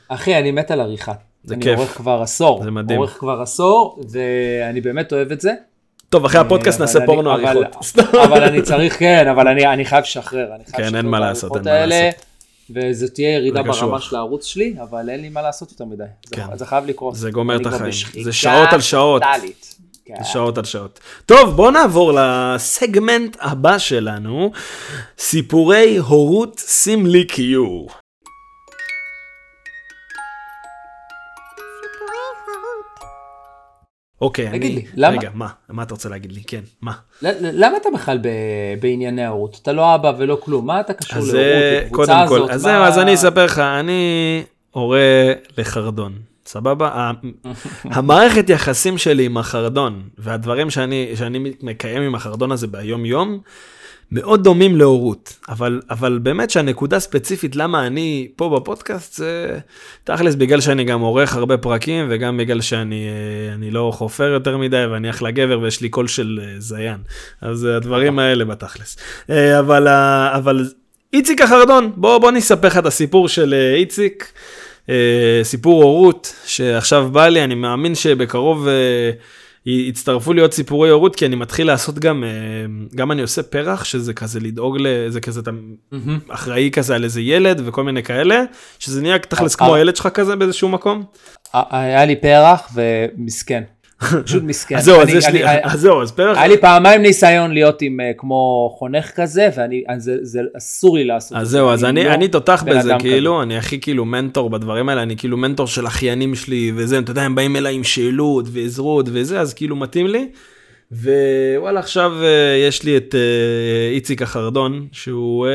אחי, אני מת על עריכה. זה אני כיף. עורך כבר עשור. זה מדהים. עורך כבר עשור, ואני באמת אוהב את זה. טוב, אחרי הפודקאסט אבל נעשה אני- פורנו אבל- עריכות. אבל אני צריך, כן, אבל אני, אני חייב לשחרר. אני חייב כן, אין מה לעשות, אין מה לעשות. וזו תהיה ירידה. ברמה של הערוץ שלי, אבל אין לי מה לעשות יותר מדי. זה- כן. זה חייב לקרות. זה גומר אני את החיים. זה שעות על שעות. טוטאלית. כן. שעות על שעות. טוב, בואו נעבור לסגמנט הבא שלנו, סיפורי הורות סמלי קיור. אוקיי, אני... תגיד לי, למה- רגע, מה? מה אתה רוצה להגיד לי? כן, מה? למה אתה בכלל ב- בענייני ההורות? אתה לא אבא ולא כלום, מה אתה קשור אז להורות, זה, לקבוצה קודם הזאת? כל, אז מה- זהו, אז אני אספר לך, אני הורה לחרדון, סבבה? המערכת יחסים שלי עם החרדון, והדברים שאני, שאני מקיים עם החרדון הזה ביום יום, מאוד דומים להורות, אבל, אבל באמת שהנקודה ספציפית למה אני פה בפודקאסט זה תכלס בגלל שאני גם עורך הרבה פרקים וגם בגלל שאני אה, לא חופר יותר מדי ואני אחלה גבר ויש לי קול של אה, זיין. אז אה, הדברים האלה בתכלס. אבל, אבל איציק החרדון, בוא, בוא נספר לך את הסיפור של איציק, סיפור הורות שעכשיו בא לי, אני מאמין שבקרוב אה, יצטרפו לי עוד סיפורי הורות, כי אני מתחיל לעשות גם, אה, גם אני עושה פרח, שזה כזה לדאוג, לזה כזה, אתה מהמם. אחראי כזה על איזה ילד וכל מיני כאלה, שזה נהיה תכלס אה, כמו אה. הילד שלך כזה באיזשהו מקום. היה לי פרח ומסכן. פשוט מסכן. אז זהו, אז יש לי, אז זהו, אז פרח, היה לי פעמיים ניסיון להיות עם אה, כמו חונך כזה, ואני, זה, אסור לי לעשות אז זה. זהו, אז אני, לא תותח בזה, כאילו, אני הכי כאילו מנטור בדברים האלה, אני כאילו מנטור של אחיינים שלי וזה, אתה יודע, הם באים אליי עם שאלות ועזרות וזה, אז כאילו מתאים לי. ווואלה, עכשיו אה, יש לי את אה, איציק החרדון, שהוא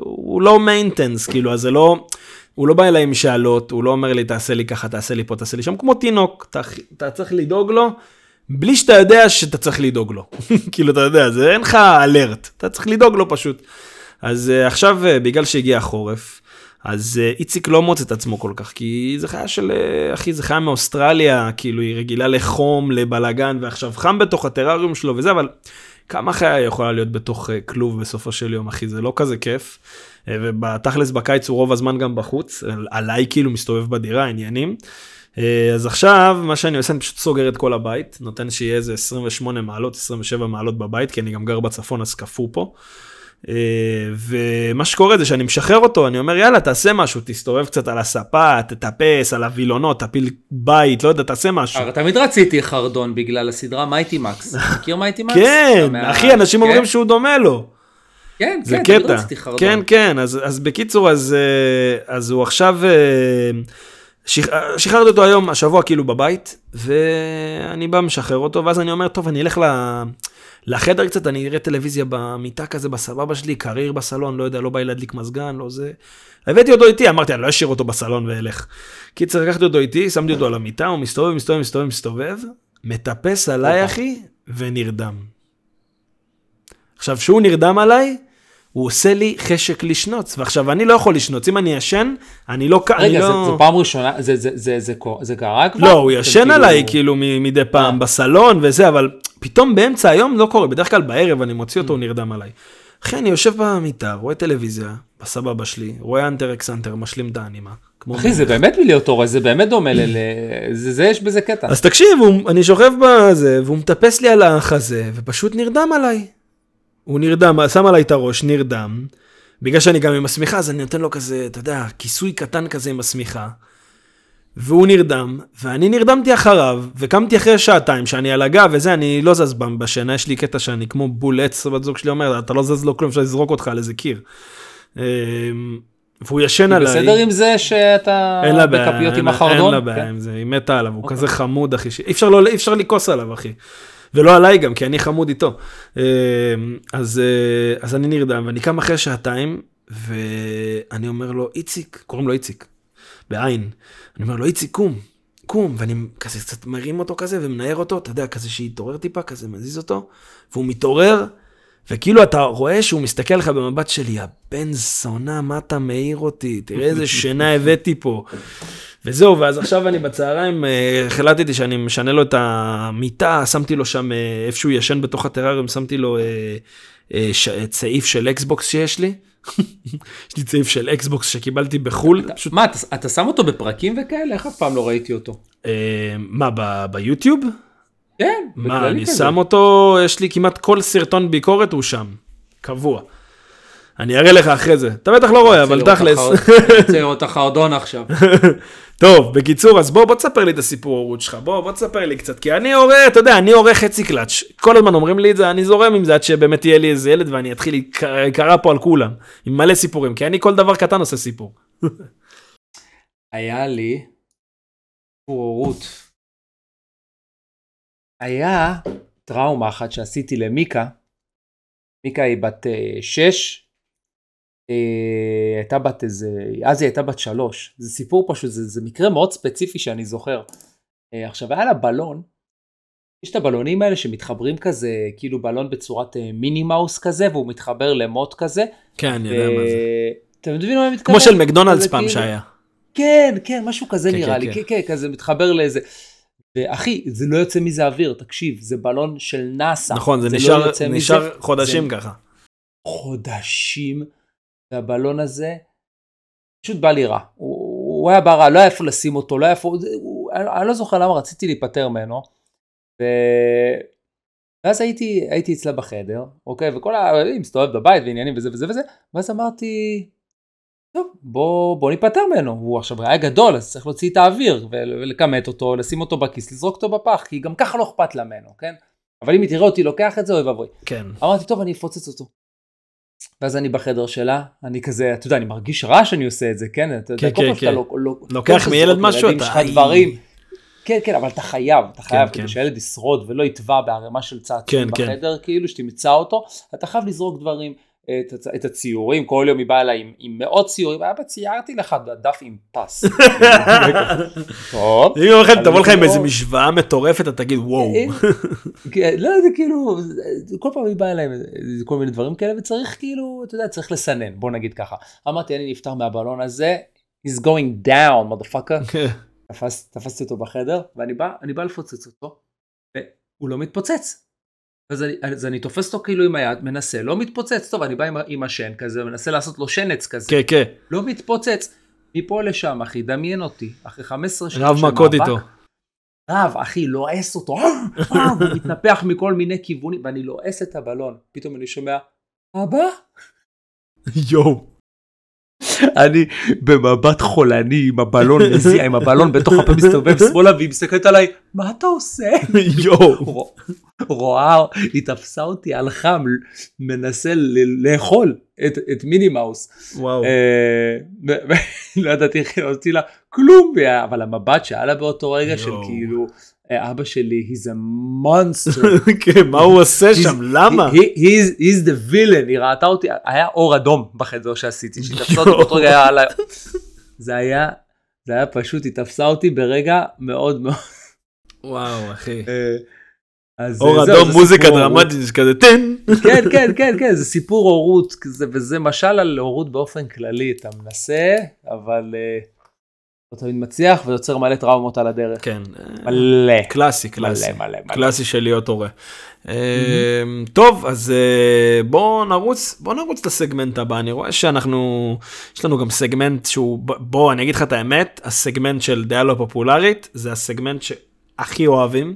הוא לא מיינטנס, כאילו, אז זה לא, הוא לא בא אליי עם שאלות, הוא לא אומר לי, תעשה לי ככה, תעשה לי פה, תעשה לי שם, כמו תינוק, אתה, צריך לדאוג לו, בלי שאתה יודע שאתה צריך לדאוג לו. כאילו, אתה יודע, זה אין לך אלרט, אתה צריך לדאוג לו פשוט. אז uh, עכשיו, uh, בגלל שהגיע החורף, אז uh, איציק לא מוצא את עצמו כל כך, כי זה חיה של, uh, אחי, זה חיה מאוסטרליה, כאילו, היא רגילה לחום, לבלגן, ועכשיו חם בתוך הטרריום שלו וזה, אבל כמה חיה יכולה להיות בתוך uh, כלוב בסופו של יום, אחי, זה לא כזה כיף. Uh, ובתכלס בקיץ הוא רוב הזמן גם בחוץ, עליי כאילו מסתובב בדירה, עניינים. אה, אז עכשיו, מה שאני עושה, אני פשוט סוגר את כל הבית, נותן שיהיה איזה 28 מעלות, 27 מעלות בבית, כי אני גם גר בצפון, אז קפוא פה. אה, ומה שקורה זה שאני משחרר אותו, אני אומר, יאללה, תעשה משהו, תסתובב קצת על הספה, תטפס, על הווילונות, תפיל בית, לא יודע, תעשה משהו. אבל תמיד רציתי חרדון בגלל הסדרה מייטי מקס. מכיר מייטי מקס? כן, אחי, אנשים כן? אומרים שהוא דומה לו. כן, זה כן, תמיד קטע. רציתי חרדון. כן, כן, אז, אז בקיצור, אז, אה, אז הוא עכשיו, אה, שח... שחררתי אותו היום, השבוע כאילו בבית, ואני בא משחרר אותו, ואז אני אומר, טוב, אני אלך ל... לחדר קצת, אני אראה טלוויזיה במיטה כזה, בסבבה שלי, קריר בסלון, לא יודע, לא בא לי להדליק מזגן, לא זה. הבאתי אותו איתי, אמרתי, אני לא אשאיר אותו בסלון ואלך. קיצר, לקחתי אותו איתי, שמתי אותו על המיטה, הוא מסתובב, מסתובב, מסתובב, מסתובב, מטפס עליי. אחי, ונרדם. עכשיו, כשהוא נרדם עליי, הוא עושה לי חשק לשנוץ, ועכשיו אני לא יכול לשנוץ, אם אני ישן, אני לא... אני רגע, לא... זה- זה פעם ראשונה, זה- זה- זה- זה זה קרה כבר? לא, הוא ישן עליי כאילו מדי פעם אה. בסלון וזה, אבל פתאום באמצע היום לא קורה, בדרך כלל בערב אני מוציא אותו, הוא נרדם עליי. אחי, אני יושב במיטה, רואה טלוויזיה, בסבבה שלי, רואה אנטר אקס אנטר, משלים את האנימה. אחי, זה באמת מלהיות הורה, זה באמת דומה ל... זה זה, יש בזה קטע. אז תקשיב, אני שוכב בזה, והוא מטפס לי על החזה, ופשוט נרדם עליי. הוא נרדם, שם עליי את הראש, נרדם. בגלל שאני גם עם השמיכה, אז אני נותן לו כזה, אתה יודע, כיסוי קטן כזה עם השמיכה. והוא נרדם, ואני נרדמתי אחריו, וקמתי אחרי שעתיים, שאני על הגב וזה, אני לא זז בשינה, יש לי קטע שאני כמו בול עץ, בת זוג שלי אומר, אתה לא זז לו כלום, אפשר לזרוק אותך על איזה קיר. אמ, והוא ישן עליי. בסדר עם זה שאתה בכפיות עם החרדון? אין לה בעיה כן. עם זה, היא מתה עליו, הוא כזה חמוד אחי, לא- אי אפשר לכעוס עליו אחי. ולא עליי גם, כי אני חמוד איתו. אה, אז, אה, אז אני נרדם, ואני קם אחרי שעתיים, ואני אומר לו, איציק, קוראים לו איציק, בעין. אני אומר לו, איציק, קום, קום, ואני כזה קצת מרים אותו כזה ומנער אותו, אתה יודע, כזה שיתעורר טיפה, כזה מזיז אותו, והוא מתעורר, וכאילו אתה רואה שהוא מסתכל לך במבט שלי, הבן זונה, מה אתה מעיר אותי? תראה איזה שינה הבאתי פה. וזהו, ואז עכשיו אני בצהריים אה, החלטתי שאני משנה לו את המיטה, שמתי לו שם, אה, איפה שהוא ישן בתוך הטרריום, שמתי לו אה, אה, ש- צעיף של אקסבוקס שיש לי. יש לי צעיף של אקסבוקס שקיבלתי בחו"ל. פשוט, מה, אתה, אתה שם אותו בפרקים וכאלה? איך אף פעם לא ראיתי אותו? אה, מה, ביוטיוב? כן, מה, אני כזה. שם אותו, יש לי כמעט כל סרטון ביקורת הוא שם, קבוע. אני אראה לך אחרי זה, אתה בטח לא רואה, אבל תכלס. החר- רוצה לראות את החרדון עכשיו. טוב, בקיצור, אז בוא, בוא תספר לי את הסיפור הורות שלך, בוא, בוא תספר לי קצת, כי אני הורה, אתה יודע, אני הורה חצי קלאץ', כל הזמן אומרים לי את זה, אני זורם עם זה עד שבאמת יהיה לי איזה ילד ואני אתחיל להיקרע פה על כולם, עם מלא סיפורים, כי אני כל דבר קטן עושה סיפור. היה לי סיפור הורות. היה טראומה אחת שעשיתי למיקה. מיקה היא בת אה, שש, אה, הייתה בת איזה, אז היא הייתה בת שלוש. זה סיפור פשוט, זה, זה מקרה מאוד ספציפי שאני זוכר. אה, עכשיו היה לה בלון, יש את הבלונים האלה שמתחברים כזה, כאילו בלון בצורת אה, מיני מאוס כזה, והוא מתחבר למוט כזה. כן, אני יודע מה זה. אתם מבינים מה אני מתכוון? כמו של מקדונלדס פעם כאילו- שהיה. כן, כן, משהו כזה כן, נראה כן, לי, כן. כן, כן, כזה מתחבר לאיזה... ואחי, זה לא יוצא מזה אוויר, תקשיב, זה בלון של נאסא. נכון, זה לא נשאר מזה- נשאר חודשים זה ככה. חודשים, והבלון הזה, פשוט בא לי רע. הוא, הוא היה בא רע, לא היה איפה לשים אותו, לא היה איפה... הוא, אני, אני לא זוכר למה רציתי להיפטר ממנו. ו... ואז הייתי, הייתי אצלה בחדר, אוקיי, וכל ה... היא מסתובבת בבית ועניינים וזה וזה וזה, ואז אמרתי, בוא, בוא ניפטר ממנו, הוא עכשיו היה גדול, אז צריך להוציא את האוויר, ול- ולכמת אותו, לשים אותו בכיס, לזרוק אותו בפח, כי גם ככה לא אכפת לה ממנו, כן? אבל אם היא תראה אותי לוקח את זה, אוי ואבוי. כן. אמרתי, טוב, אני אפוצץ אותו. ואז אני בחדר שלה, אני כזה, אתה יודע, אני מרגיש רע שאני עושה את זה, כן? אתה יודע, כן, כל כן, פעם שאתה כן. לא- לא- לוקח מילד משהו, אתה-. דברים. כן, כן, אבל אתה חייב, אתה חייב, כן. כדי שהילד ישרוד ולא יטבע בערימה של צעצועים. בחדר, כאילו שתמצא אותו, אתה חייב לזרוק דברים. את, הצ- את הציורים, כל יום היא באה אליי עם, עם מאות ציורים, אבא ציירתי לך דף עם פס. טוב. אם אני תבוא לך עם כאילו- איזה משוואה מטורפת, אתה תגיד וואו. כן, לא, זה כאילו, כל פעם היא באה אליי עם כל מיני דברים כאלה, וצריך כאילו, אתה יודע, צריך לסנן, בוא נגיד ככה. אמרתי, אני נפטר מהבלון הזה, he's going down, motherfucker. תפס, תפסתי אותו בחדר, ואני בא, אני בא לפוצץ אותו, והוא לא מתפוצץ. אז אני, אז אני תופס אותו כאילו עם היד, מנסה, לא מתפוצץ, טוב, אני בא עם, עם השן כזה, מנסה לעשות לו שנץ כזה, כן, כן. לא מתפוצץ. מפה לשם, אחי, דמיין אותי, אחרי 15 שנים רב מכות איתו. רב, אחי, לועס אותו, אה, אה, הוא מתנפח מכל מיני כיוונים, ואני לועס את הבלון, פתאום אני שומע, אבא? יואו. אני במבט חולני עם הבלון מזיע, עם הבלון בתוך הפה מסתובב שמאלה, והיא מסתכלת עליי, מה אתה עושה? יואו. רוא- רואה, היא תפסה אותי על חם, מנסה לאכול את, את מיני מאוס. וואו. אה, לא ידעתי איך להוציא לה כלום, אבל המבט שהיה לה באותו רגע של. כאילו, אבא שלי, he's a monster. כן, מה הוא עושה שם? למה? he- he- he's, the villain, היא ראתה אותי, היה אור אדום בחדר שעשיתי, שהיא תפסה אותי באותו רגע, היה לה- זה היה, זה היה פשוט, היא תפסה אותי ברגע מאוד מאוד, וואו, אחי. אה, אור זהו, אדום, מוזיקה. דרמטית, זה כזה טן. כן, כן, כן, כן, זה סיפור הורות, וזה משל על הורות באופן כללי, אתה מנסה, אבל אה, לא תמיד מצליח ויוצר מלא טראומות על הדרך. כן. מלא. קלאסי, קלאסי. מלא, מלא, מלא. קלאסי של להיות הורה. אה, טוב, אז אה, בואו נרוץ, בואו נרוץ לסגמנט הבא. אני רואה שאנחנו, יש לנו גם סגמנט שהוא, ב- בוא, אני אגיד לך את האמת, הסגמנט של דעה לא פופולרית, זה הסגמנט שהכי אוהבים.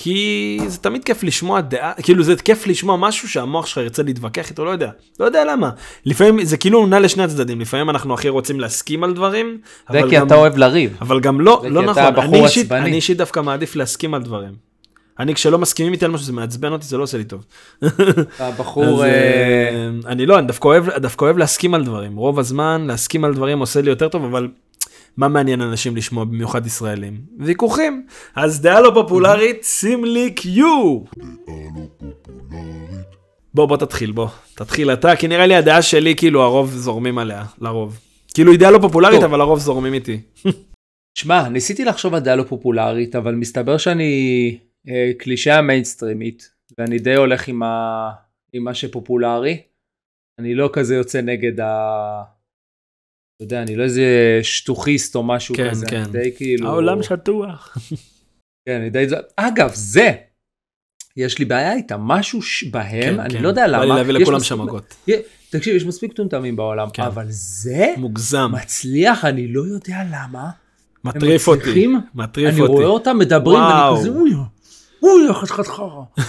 כי זה תמיד כיף לשמוע דעה, כאילו זה כיף לשמוע משהו שהמוח שלך ירצה להתווכח איתו, לא יודע, לא יודע למה. לפעמים זה כאילו נע לשני הצדדים, לפעמים אנחנו הכי רוצים להסכים על דברים, זה כי גם- אתה אוהב לריב. אבל גם לא, לא נכון, אני אישית. אני אישית דווקא מעדיף להסכים על דברים. אני כשלא מסכימים איתי על משהו זה מעצבן אותי, זה לא עושה לי טוב. הבחור, אז, אה, אה, אני לא, אני דווקא אוהב, דווקא אוהב להסכים על דברים. רוב הזמן להסכים על דברים עושה לי יותר טוב, אבל מה מעניין אנשים לשמוע, במיוחד ישראלים? ויכוחים. אז דעה לא פופולרית, שים לי קיו. בוא, בוא תתחיל, בוא. תתחיל אתה, כי נראה לי הדעה שלי, כאילו, הרוב זורמים עליה, לרוב. כאילו, היא דעה לא פופולרית, טוב. אבל הרוב זורמים איתי. שמע, ניסיתי לחשוב על דעה לא פופולרית, אבל מסתבר שאני אה, קלישאה מיינסטרימית, ואני די הולך עם, ה... עם מה שפופולרי. אני לא כזה יוצא נגד ה... אתה יודע, אני לא איזה שטוחיסט או משהו כן, כזה. כן. אני די כאילו... העולם שטוח. כן, אני די... אגב, זה! יש לי בעיה איתם, משהו ש... בהם, כן, אני כן. לא יודע בא למה. לי להביא לכולם מספיק- שמגות. תקשיב, יש מספיק טומטמים בעולם, כן. אבל זה מוגזם. מצליח, אני לא יודע למה. מטריף אותי. מטריף אני אותי. רואה אותם מדברים, וואו. ואני כזה, אוי, חתיכת חרא,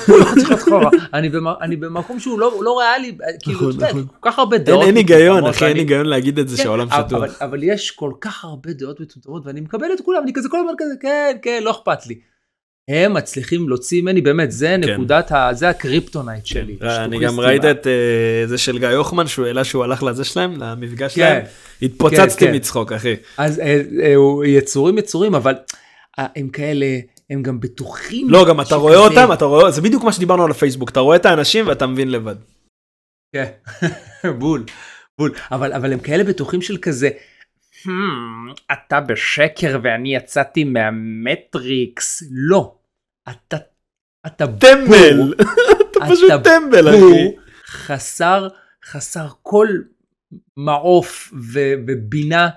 אוי, חתיכת חרא. אני במ- אני במקום שהוא לא לא ריאלי, כאילו, נכון, אתה יודע, נכון. כל כך הרבה דעות. אין היגיון, אחי, אין היגיון להגיד את זה כן, שהעולם שטוח. אבל- יש כל כך הרבה דעות מטומטמות, ואני מקבל את כולם, אני כזה כל הזמן כזה, כן, כן, לא אכפת לי. הם מצליחים להוציא ממני, באמת, זה כן. נקודת. זה הקריפטונייט שלי. אה, אני. גם ראית את אה, זה של גיא הוחמן, שהוא העלה שהוא הלך לזה שלהם, למפגש כן. שלהם. התפוצצתי כן. מצחוק, אחי. אז אה, אה, יצורים יצורים, אבל אה, הם כאלה, הם גם בטוחים. לא, גם אתה רואה אותם, אתה רואה, זה בדיוק מה שדיברנו על הפייסבוק, אתה רואה את האנשים ואתה מבין לבד. כן, בול, בול. אבל, אבל הם כאלה בטוחים של כזה, "אהמ, אתה בשקר ואני יצאתי מהמטריקס. לא, אתה, אתה טמבל! אתה פשוט אתה טמבל, אחי. חסר, חסר כל מעוף ו- ובינה,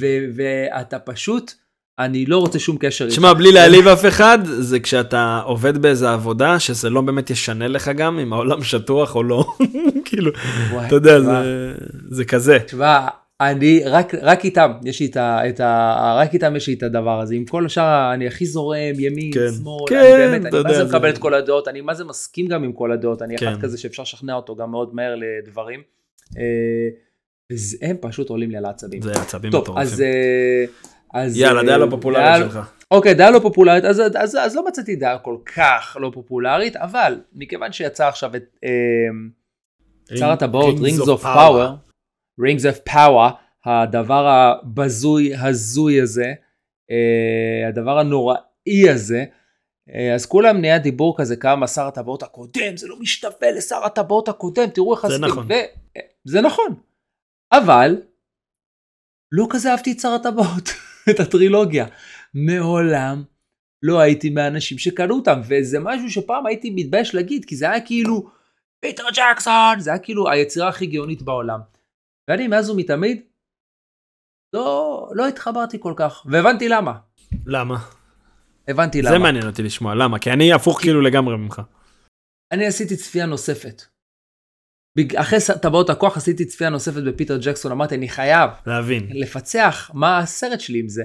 ו- ואתה פשוט, אני לא רוצה שום קשר איתך. שמע, בלי להעליב אף אחד, זה כשאתה עובד באיזה עבודה, שזה לא באמת ישנה לך גם אם העולם שטוח או לא. כאילו, אתה יודע, תשמע, זה- זה כזה. תשמע, אני רק רק איתם יש לי את ה... את ה רק איתם יש לי את הדבר הזה עם כל השאר אני הכי זורם ימין כן. שמאל כן, אני באמת אני מה זה זה- מקבל את כל הדעות אני מה זה מסכים גם עם כל הדעות אני כן. אחד כזה שאפשר לשכנע אותו גם מאוד מהר לדברים. אה, הם פשוט עולים לי על העצבים. זה עצבים טוב אז מטורפים. אה, אז יאללה, אה, דעה לא פופולרית דעה- שלך. אוקיי, דעה לא פופולרית, אז, אז, אז לא מצאתי דעה כל כך לא פופולרית, אבל מכיוון שיצא עכשיו את אה, שר הטבעות, Rings of Power, Rings of Power, הדבר הבזוי, הזוי הזה, אה, הדבר הנוראי הזה, אה, אז כולם נהיה דיבור כזה כמה שר הטבעות הקודם, זה לא משתווה לשר הטבעות הקודם, תראו איך זה עשיתם. נכון. ו- זה נכון. אבל, לא כזה אהבתי את שר הטבעות, את הטרילוגיה. מעולם לא הייתי מהאנשים שקנו אותם, וזה משהו שפעם הייתי מתבייש להגיד, כי זה היה כאילו, פיטר ג'קסון, זה היה כאילו היצירה הכי גאונית בעולם. ואני מאז ומתמיד, לא, לא התחברתי כל כך, והבנתי למה. למה? הבנתי למה. זה מעניין אותי לשמוע, למה? כי אני הפוך כאילו לגמרי ממך. אני עשיתי צפייה נוספת. אחרי טבעות הכוח עשיתי צפייה נוספת בפיטר ג'קסון, אמרתי אני חייב להבין. לפצח מה הסרט שלי עם זה.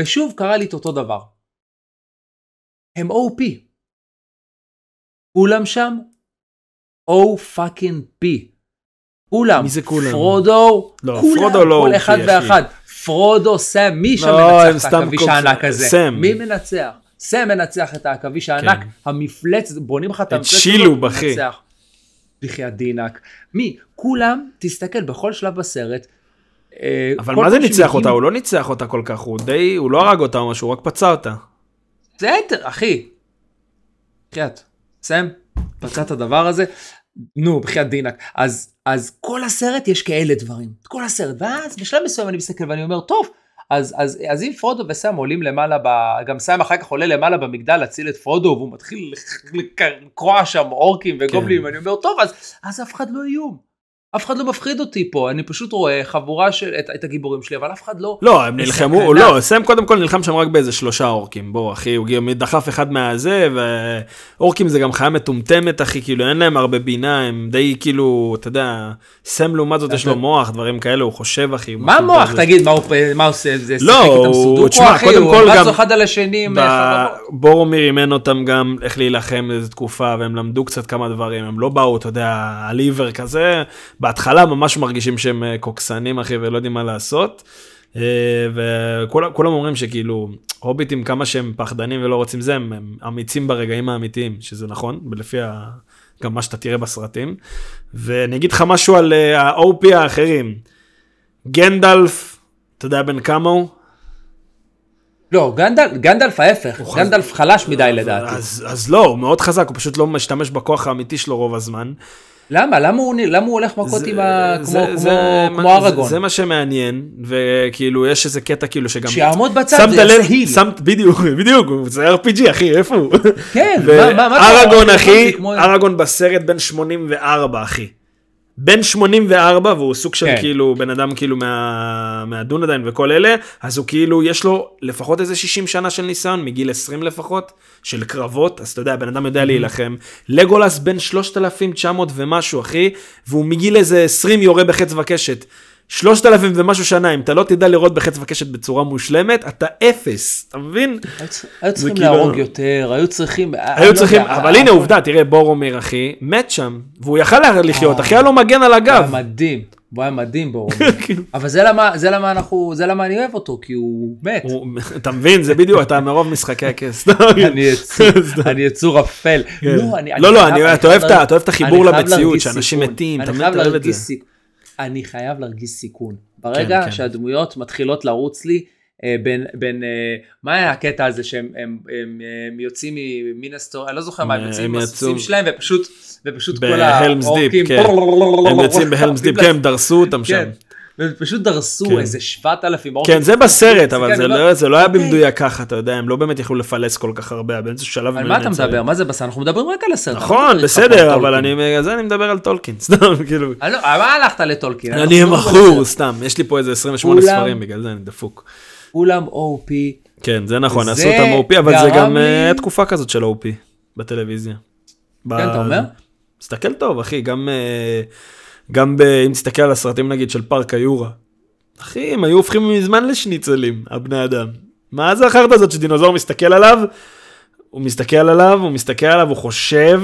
ושוב קרה לי את אותו דבר. הם OP. כולם שם O fucking P. כולם. מי זה כולם? פרודו. לא, כולם, פרודו לא כל אחד. ואחד. פרודו, סם, מי שם לא, הם מנצח את העכביש הענק הזה? סם. מי מנצח? סם מנצח את העכביש הענק, כן. המפלצת, בונים לך את המפלצת שילוב, הזאת, אחי. מנצח. בחיאת דינק. מי? כולם, תסתכל בכל שלב בסרט. אה, אבל מה זה ניצח אותה? הוא לא ניצח אותה כל כך, הוא די, הוא לא הרג אותה או משהו, הוא רק פצע אותה. בסדר, אחי. בחייאת, סם, פצע את הדבר הזה, נו, בחייאת דינק. אז, אז כל הסרט יש כאלה דברים, כל הסרט, ואז בשלב מסוים אני מסתכל ואני אומר, טוב, אז, אז, אז אם פרודו וסם עולים למעלה, ב... גם סם אחר כך עולה למעלה במגדל להציל את פרודו, והוא מתחיל לק- לקרוע שם אורקים וגובלים, כן. ואני אומר, טוב, אז, אז אף אחד לא איום. אף אחד לא מפחיד אותי פה, אני פשוט רואה חבורה של, את, את הגיבורים שלי, אבל אף אחד לא... לא, הם נלחמו, בסכנה. לא, סם קודם כל נלחם שם רק באיזה שלושה אורקים, בוא אחי, הוא דחף אחד מהזה, ואורקים זה גם חיה מטומטמת אחי, כאילו אין להם הרבה בינה, הם די כאילו, אתה יודע, סם לעומת זאת יש לו מוח, דברים כאלה, הוא חושב אחי. הוא מה מוח? תגיד, מה הוא מה הוא עושה? זה לא, שיחק איתם הוא- סודוקו, אחי? קודם הוא גם- אחד על השני. בורומיר אימן אותם גם איך להילחם איזה תקופה והם למדו קצת כמה דברים הם לא באו אתה יודע על עיוור כזה בהתחלה ממש מרגישים שהם אה, קוקסנים אחי ולא יודעים מה לעשות. אה, וכולם כולם אומרים שכאילו הוביטים כמה שהם פחדנים ולא רוצים זה הם, הם אמיצים ברגעים האמיתיים שזה נכון לפי ה... גם מה שאתה תראה בסרטים. ואני אגיד לך משהו על אה, ה-OP האחרים. גנדלף אתה יודע בן כמה הוא? לא, גנדל, גנדלף ההפך, הוא גנדלף חלש מדי לדעתי. אז, אז לא, הוא מאוד חזק, הוא פשוט לא משתמש בכוח האמיתי שלו רוב הזמן. למה? למה הוא, למה הוא הולך מכות זה- עם ה... זה- כמו, זה- כמו, כמו זה- אראגון? זה מה שמעניין, וכאילו יש איזה קטע כאילו שגם... שיעמוד בצד, זה יעשה. שמת, בדיוק, בדיוק, זה RPG אחי, איפה הוא? כן, מה- מה- מה אומר? אחי, כמו- בסרט בן 84 אחי. בן 84 והוא סוג של כן. כאילו בן אדם כאילו מה, מהדונדיין וכל אלה אז הוא כאילו יש לו לפחות איזה 60 שנה של ניסיון מגיל 20 לפחות של קרבות אז אתה יודע בן אדם יודע להילחם לגולס בן 3900 ומשהו אחי והוא מגיל איזה 20 יורה בחץ וקשת. 3,000 ומשהו שנה אם אתה לא תדע לראות בחץ וקשת בצורה מושלמת אתה אפס אתה מבין? היו צריכים להרוג יותר, היו צריכים... אני היו לא צריכים, אבל הנה עובדה, תראה בורומיר אחי, מת שם, והוא יכל לחיות, אה. אחי היה לו מגן על הוא היה הגב. מדהים, הוא היה מדהים ברור. כאילו. אבל זה למה, זה למה אנחנו, זה למה אני אוהב אותו, כי הוא מת. אתה מבין, זה בדיוק, אתה מרוב משחקי הכס. אני יצור, אפל. לא, לא, אתה אוהב את אתה החיבור למציאות, שאנשים. מתים, תמיד חייב אתה אוהב את זה. אני חייב להרגיש סיכון. ברגע כן. שהדמויות מתחילות לרוץ לי, אה, בין, בין, אה, מה היה הקטע הזה שהם הם, הם, הם יוצאים ממין הסטוריה, אני לא זוכר מה, הם יוצאים עם יצאו- הסוסים שלהם ופשוט, ופשוט כל האורקים, כן. הם יוצאים ב Helm's Deep, כן, הם דרסו אותם שם. כן. ופשוט דרסו כן. איזה 7,000 אורקים. כן, זה בסרט, אבל כן, זה אני לא- זה לא היה אוקיי. במדויק ככה, אתה יודע, הם לא באמת יכלו לפלס כל כך הרבה, באיזשהו שלב... על מה אתה. מדבר? מה זה בסדר? אנחנו מדברים רק על הסרט. נכון, לא בסדר, על אבל. אני, זה אני מדבר על טולקין, סתם, כאילו. אני לא- מה הלכת לטולקין? אני על מכור. סתם, יש לי פה איזה 28 כולם- ספרים, בגלל זה אני דפוק. כולם OP. כן, זה נכון, זה עשו אותם OP, אבל זה גם לי- אה, תקופה כזאת של OP בטלוויזיה. ב- כן, אתה אומר? תסתכל טוב, אחי, גם, אה, גם ב- אם תסתכל על הסרטים נגיד של פארק היורה. אחי, הם היו הופכים מזמן לשניצלים, הבני אדם. מה זה החרטא הזאת שדינוזאור מסתכל עליו? הוא מסתכל עליו, הוא מסתכל עליו, הוא חושב,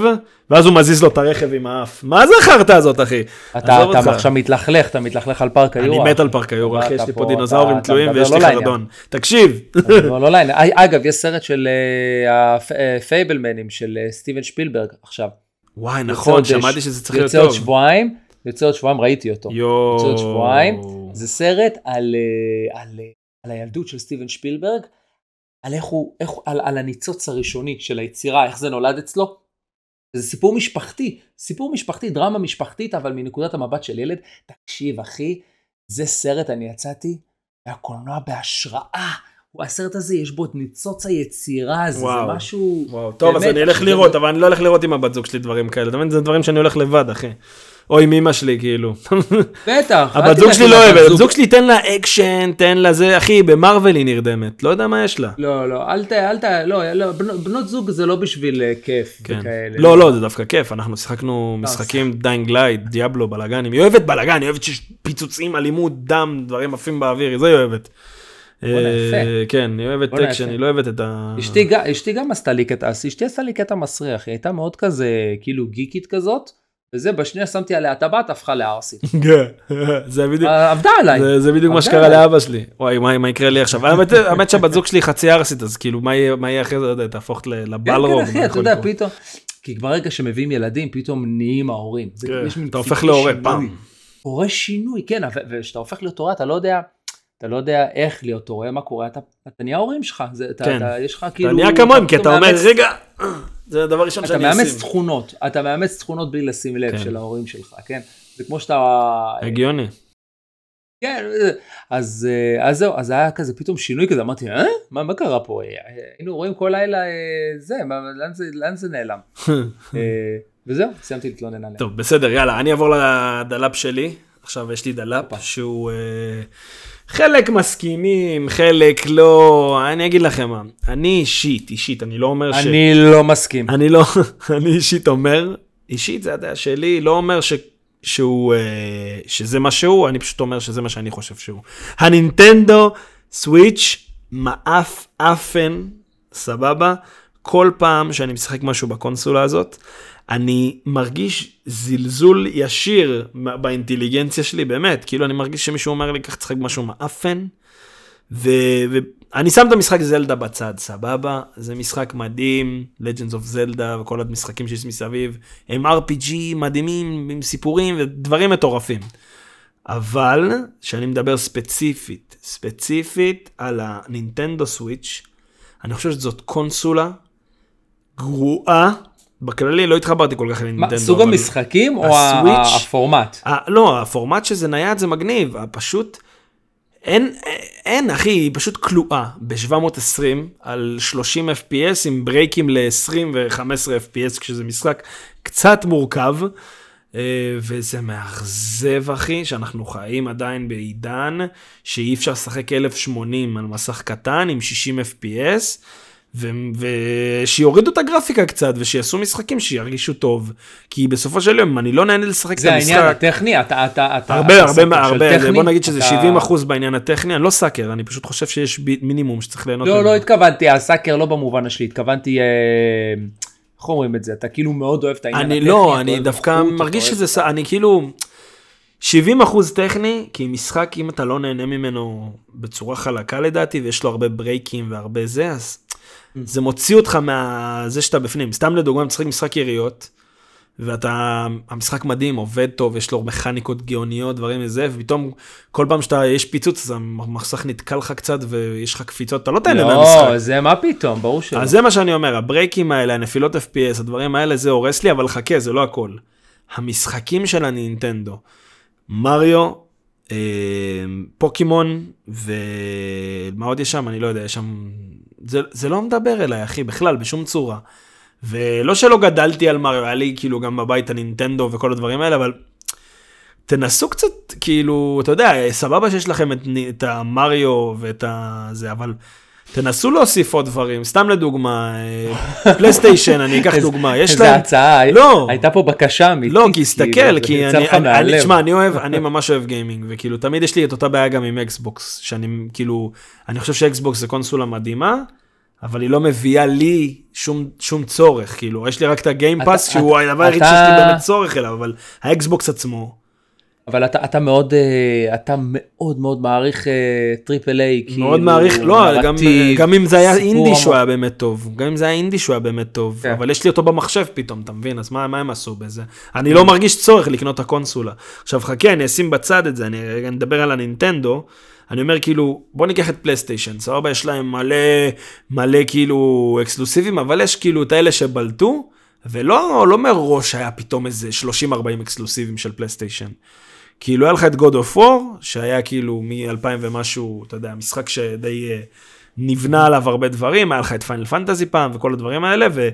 ואז הוא מזיז לו את הרכב עם האף. מה זה החרטא הזאת, אחי? אתה אתה. עכשיו מתלחך, אתה מתלחך על פארק אני היורה. מת על פארק היורה, אחי, יש לי פה דינוזאורים תלויים ויש לי לא לעניין. חרדון. תקשיב. לא, לעניין. אגב, יש סרט של אה, הפ- אה, של אה, סטיבן שפילברג עכשיו. וואי, נכון, שמעתי שזה צריך להיות יוצא עוד טוב. שבועיים, יוצא עוד שבועיים, ראיתי אותו. יואו. יוצא עוד שבועיים. זה סרט על, אה, על, אה, על הילדות של סטיבן שפילברג, על איך הוא, איך, על, על הניצוץ הראשוני של היצירה, איך זה נולד אצלו. זה סיפור משפחתי, סיפור משפחתי, דרמה משפחתית, אבל מנקודת המבט של ילד. תקשיב, אחי, זה סרט, אני יצאתי מהקולנוע בהשראה. הסרט הזה, יש בו את ניצוץ היצירה הזה, וואו. זה משהו... וואו, טוב, אז באמת, אני אלך לראות, אבל אני לא הולך לראות עם הבת זוג שלי דברים כאלה. אתה מבין? זה דברים שאני הולך לבד, אחי. או עם אמא שלי, כאילו. בטח. הבת זוג תלך שלי לא הבת אוהבת, זוג. הבת זוג שלי תן לה אקשן, תן לה זה, אחי, במארוול היא נרדמת. לא יודע מה יש לה. לא, לא, אל ת... אל ת... לא, לא, בנות- זוג זה לא בשביל אה, כיף כן. וכאלה. לא, לא, זה דווקא כיף, אנחנו שיחקנו משחקים Dying Light, Diablo, בלאגנים. היא אוהבת בלאגן, היא אוהבת שיש פיצוצים, אלימות, דם, דברים עפים באוויר, זה היא אוהבת. אה. כן, היא אוהבת אקשן. היא לא אוהבת את ה... אשתי, גם עשתה לי קטע, אשתי עשתה לי קטע מסריח, היא הייתה מאוד כזה כאילו גיקית כזאת, וזה בשנייה שמתי עליה טבעת הפכה לערסית. כן, זה בדיוק. אה, עבדה עליי. זה, זה בדיוק מה שקרה. לאבא שלי. וואי, מה, מה יקרה לי עכשיו? האמת, שהבת זוג שלי חצי ערסית, אז כאילו, מה יהיה, אחרי זה, תהפוך כן, לבלרום. כן, אחי, אתה יודע, פתאום, כי ברגע שמביאים ילדים, פתאום נהיים ההורים. כן, אתה הופך להורה. פעם. הורה שינוי, כן, וכשאתה הופך להיות הורה, אתה לא יודע, אתה לא יודע איך להיות הורה, מה קורה, אתה, אתה נהיה ההורים שלך, זה, אתה, כן. אתה, יש לך אתה כאילו... נהיה כמוהם, כי אתה אומר, מאמץ- רגע, זה הדבר הראשון אתה שאני מאמץ אשים. תכונות, אתה מאמץ תכונות בלי לשים לב כן. של ההורים שלך, כן? זה כמו שאתה... הגיוני. כן, אז, אה, אז זהו, אז היה כזה פתאום שינוי כזה, אמרתי, אה? מה, מה קרה פה? אה, היינו רואים כל לילה אה, זה, מה, לאן, זה, לאן זה נעלם? אה, וזהו, סיימתי להתלונן עליה. טוב, בסדר, יאללה, אני אעבור ל doll up שלי. עכשיו יש לי doll up שהוא... אה, חלק מסכימים, חלק לא, אני אגיד לכם מה, אני אישית, אישית, אני לא אומר ש... אני לא מסכים. אני לא, אני אישית אומר, אישית זה הדעה שלי, לא אומר ש... שהוא, אה, שזה מה שהוא, אני פשוט אומר שזה מה שאני חושב שהוא. הנינטנדו סוויץ' מעפן, סבבה? כל פעם שאני משחק משהו בקונסולה הזאת, אני מרגיש זלזול ישיר באינטליגנציה שלי, באמת, כאילו אני מרגיש שמישהו אומר לי, קח תשחק משהו מאפן, ואני שם את המשחק זלדה בצד, סבבה? זה משחק מדהים, Legends of Zelda וכל המשחקים שיש מסביב, הם RPG מדהימים עם סיפורים ודברים מטורפים. אבל, כשאני מדבר ספציפית, ספציפית על הנינטנדו סוויץ', אני חושב שזאת קונסולה גרועה. בכללי לא התחברתי כל כך לנינטנדו. מה, סוג אבל- המשחקים או הסוויץ'- הפורמט? אה, לא, הפורמט שזה נייד זה מגניב, פשוט אין, אין, אחי, היא פשוט כלואה ב-720 על 30 FPS עם ברייקים ל-20 ו-15 FPS כשזה משחק קצת מורכב. אה, וזה מאכזב אחי שאנחנו חיים עדיין בעידן שאי אפשר לשחק 1080 על מסך קטן עם 60 FPS ו- ושיורידו את הגרפיקה קצת ושיעשו משחקים שירגישו טוב כי בסופו של יום אני לא נהנה לשחק את זה המשחק. העניין הטכני? אתה, אתה, אתה, הרבה, אתה הרבה, הרבה, טכני? בוא נגיד שזה אתה- 70 אחוז בעניין הטכני, אני לא סאקר, אני פשוט חושב שיש מינימום שצריך ליהנות לא, ממנו. לא התכוונתי, הסאקר לא במובן השלי, התכוונתי, אה, איך אומרים את זה? אתה כאילו מאוד אוהב את העניין אני הטכני. לא, אני דווקא מרגיש שזה, אני כאילו, 70 אחוז טכני, כי משחק, אם אתה לא נהנה ממנו בצורה חלקה לדעתי, ויש לו הרבה ברייקים והרבה זה, אז. זה מוציא אותך מה... זה שאתה בפנים. סתם לדוגמה, משחק משחק יריות, ואתה, המשחק מדהים, עובד טוב, יש לו מכניקות גאוניות, דברים מזה, ופתאום כל פעם שאתה, יש פיצוץ, אז המסך נתקע לך קצת, ויש לך קפיצות, אתה לא תהנה מהמשחק. לא, זה מה פתאום, ברור שלא. אז זה מה שאני אומר, הברייקים האלה, הנפילות FPS, הדברים האלה, זה הורס לי, אבל חכה, זה לא הכל. המשחקים של הנינטנדו, מריו, אה, פוקימון, ומה עוד יש שם? אני לא יודע, יש שם... זה, זה לא מדבר אליי, אחי, בכלל, בשום צורה. ולא שלא גדלתי על מריו, היה לי כאילו גם בבית הנינטנדו וכל הדברים האלה, אבל תנסו קצת, כאילו, אתה יודע, סבבה שיש לכם את, את המריו ואת ה... זה, אבל תנסו להוסיף עוד דברים. סתם לדוגמה, אה, פלייסטיישן, אני אקח איזה- דוגמה, יש איזה להם... הצעה, לא. הייתה פה בקשה אמיתית. לא, כי כאילו, הסתכל, זה כי אני, אני. תשמע, אני אוהב, אני ממש אוהב גיימינג, וכאילו, תמיד יש לי את אותה בעיה גם עם Xbox, שאני כאילו, אני חושב ש Xbox זה קונסולה מדהימה, אבל היא לא מביאה לי שום, שום צורך, כאילו, יש לי רק את ה Game Pass, שהוא הדבר היחיד שיש לי באמת צורך אליו, אבל ה Xbox עצמו, אבל אתה, אתה מאוד, אה, אתה מאוד מאוד מעריך אה, triple A, כאילו, מאוד מעריך, לא, גם, גם אם זה היה אינדי. שהוא היה באמת טוב, גם אם זה היה אינדי שהוא היה באמת טוב, כן. אבל יש לי אותו במחשב פתאום, אתה מבין? אז מה, מה הם עשו בזה? אני לא מרגיש צורך לקנות את הקונסולה. עכשיו חכה, אני אשים בצד את זה, אני רגע נדבר על הנינטנדו. אני אומר כאילו, בוא ניקח את פלייסטיישן, סבבה, יש להם מלא, מלא כאילו exclusive-ים, אבל יש כאילו את האלה שבלטו, ולא לא מראש היה פתאום איזה 30-40 exclusive-ים של פלייסטיישן. כאילו היה לך את God of War, שהיה כאילו מ-2000 ומשהו, אתה יודע, משחק שדי אה, נבנה עליו הרבה דברים, היה לך את Final Fantasy פעם וכל הדברים האלה, ו...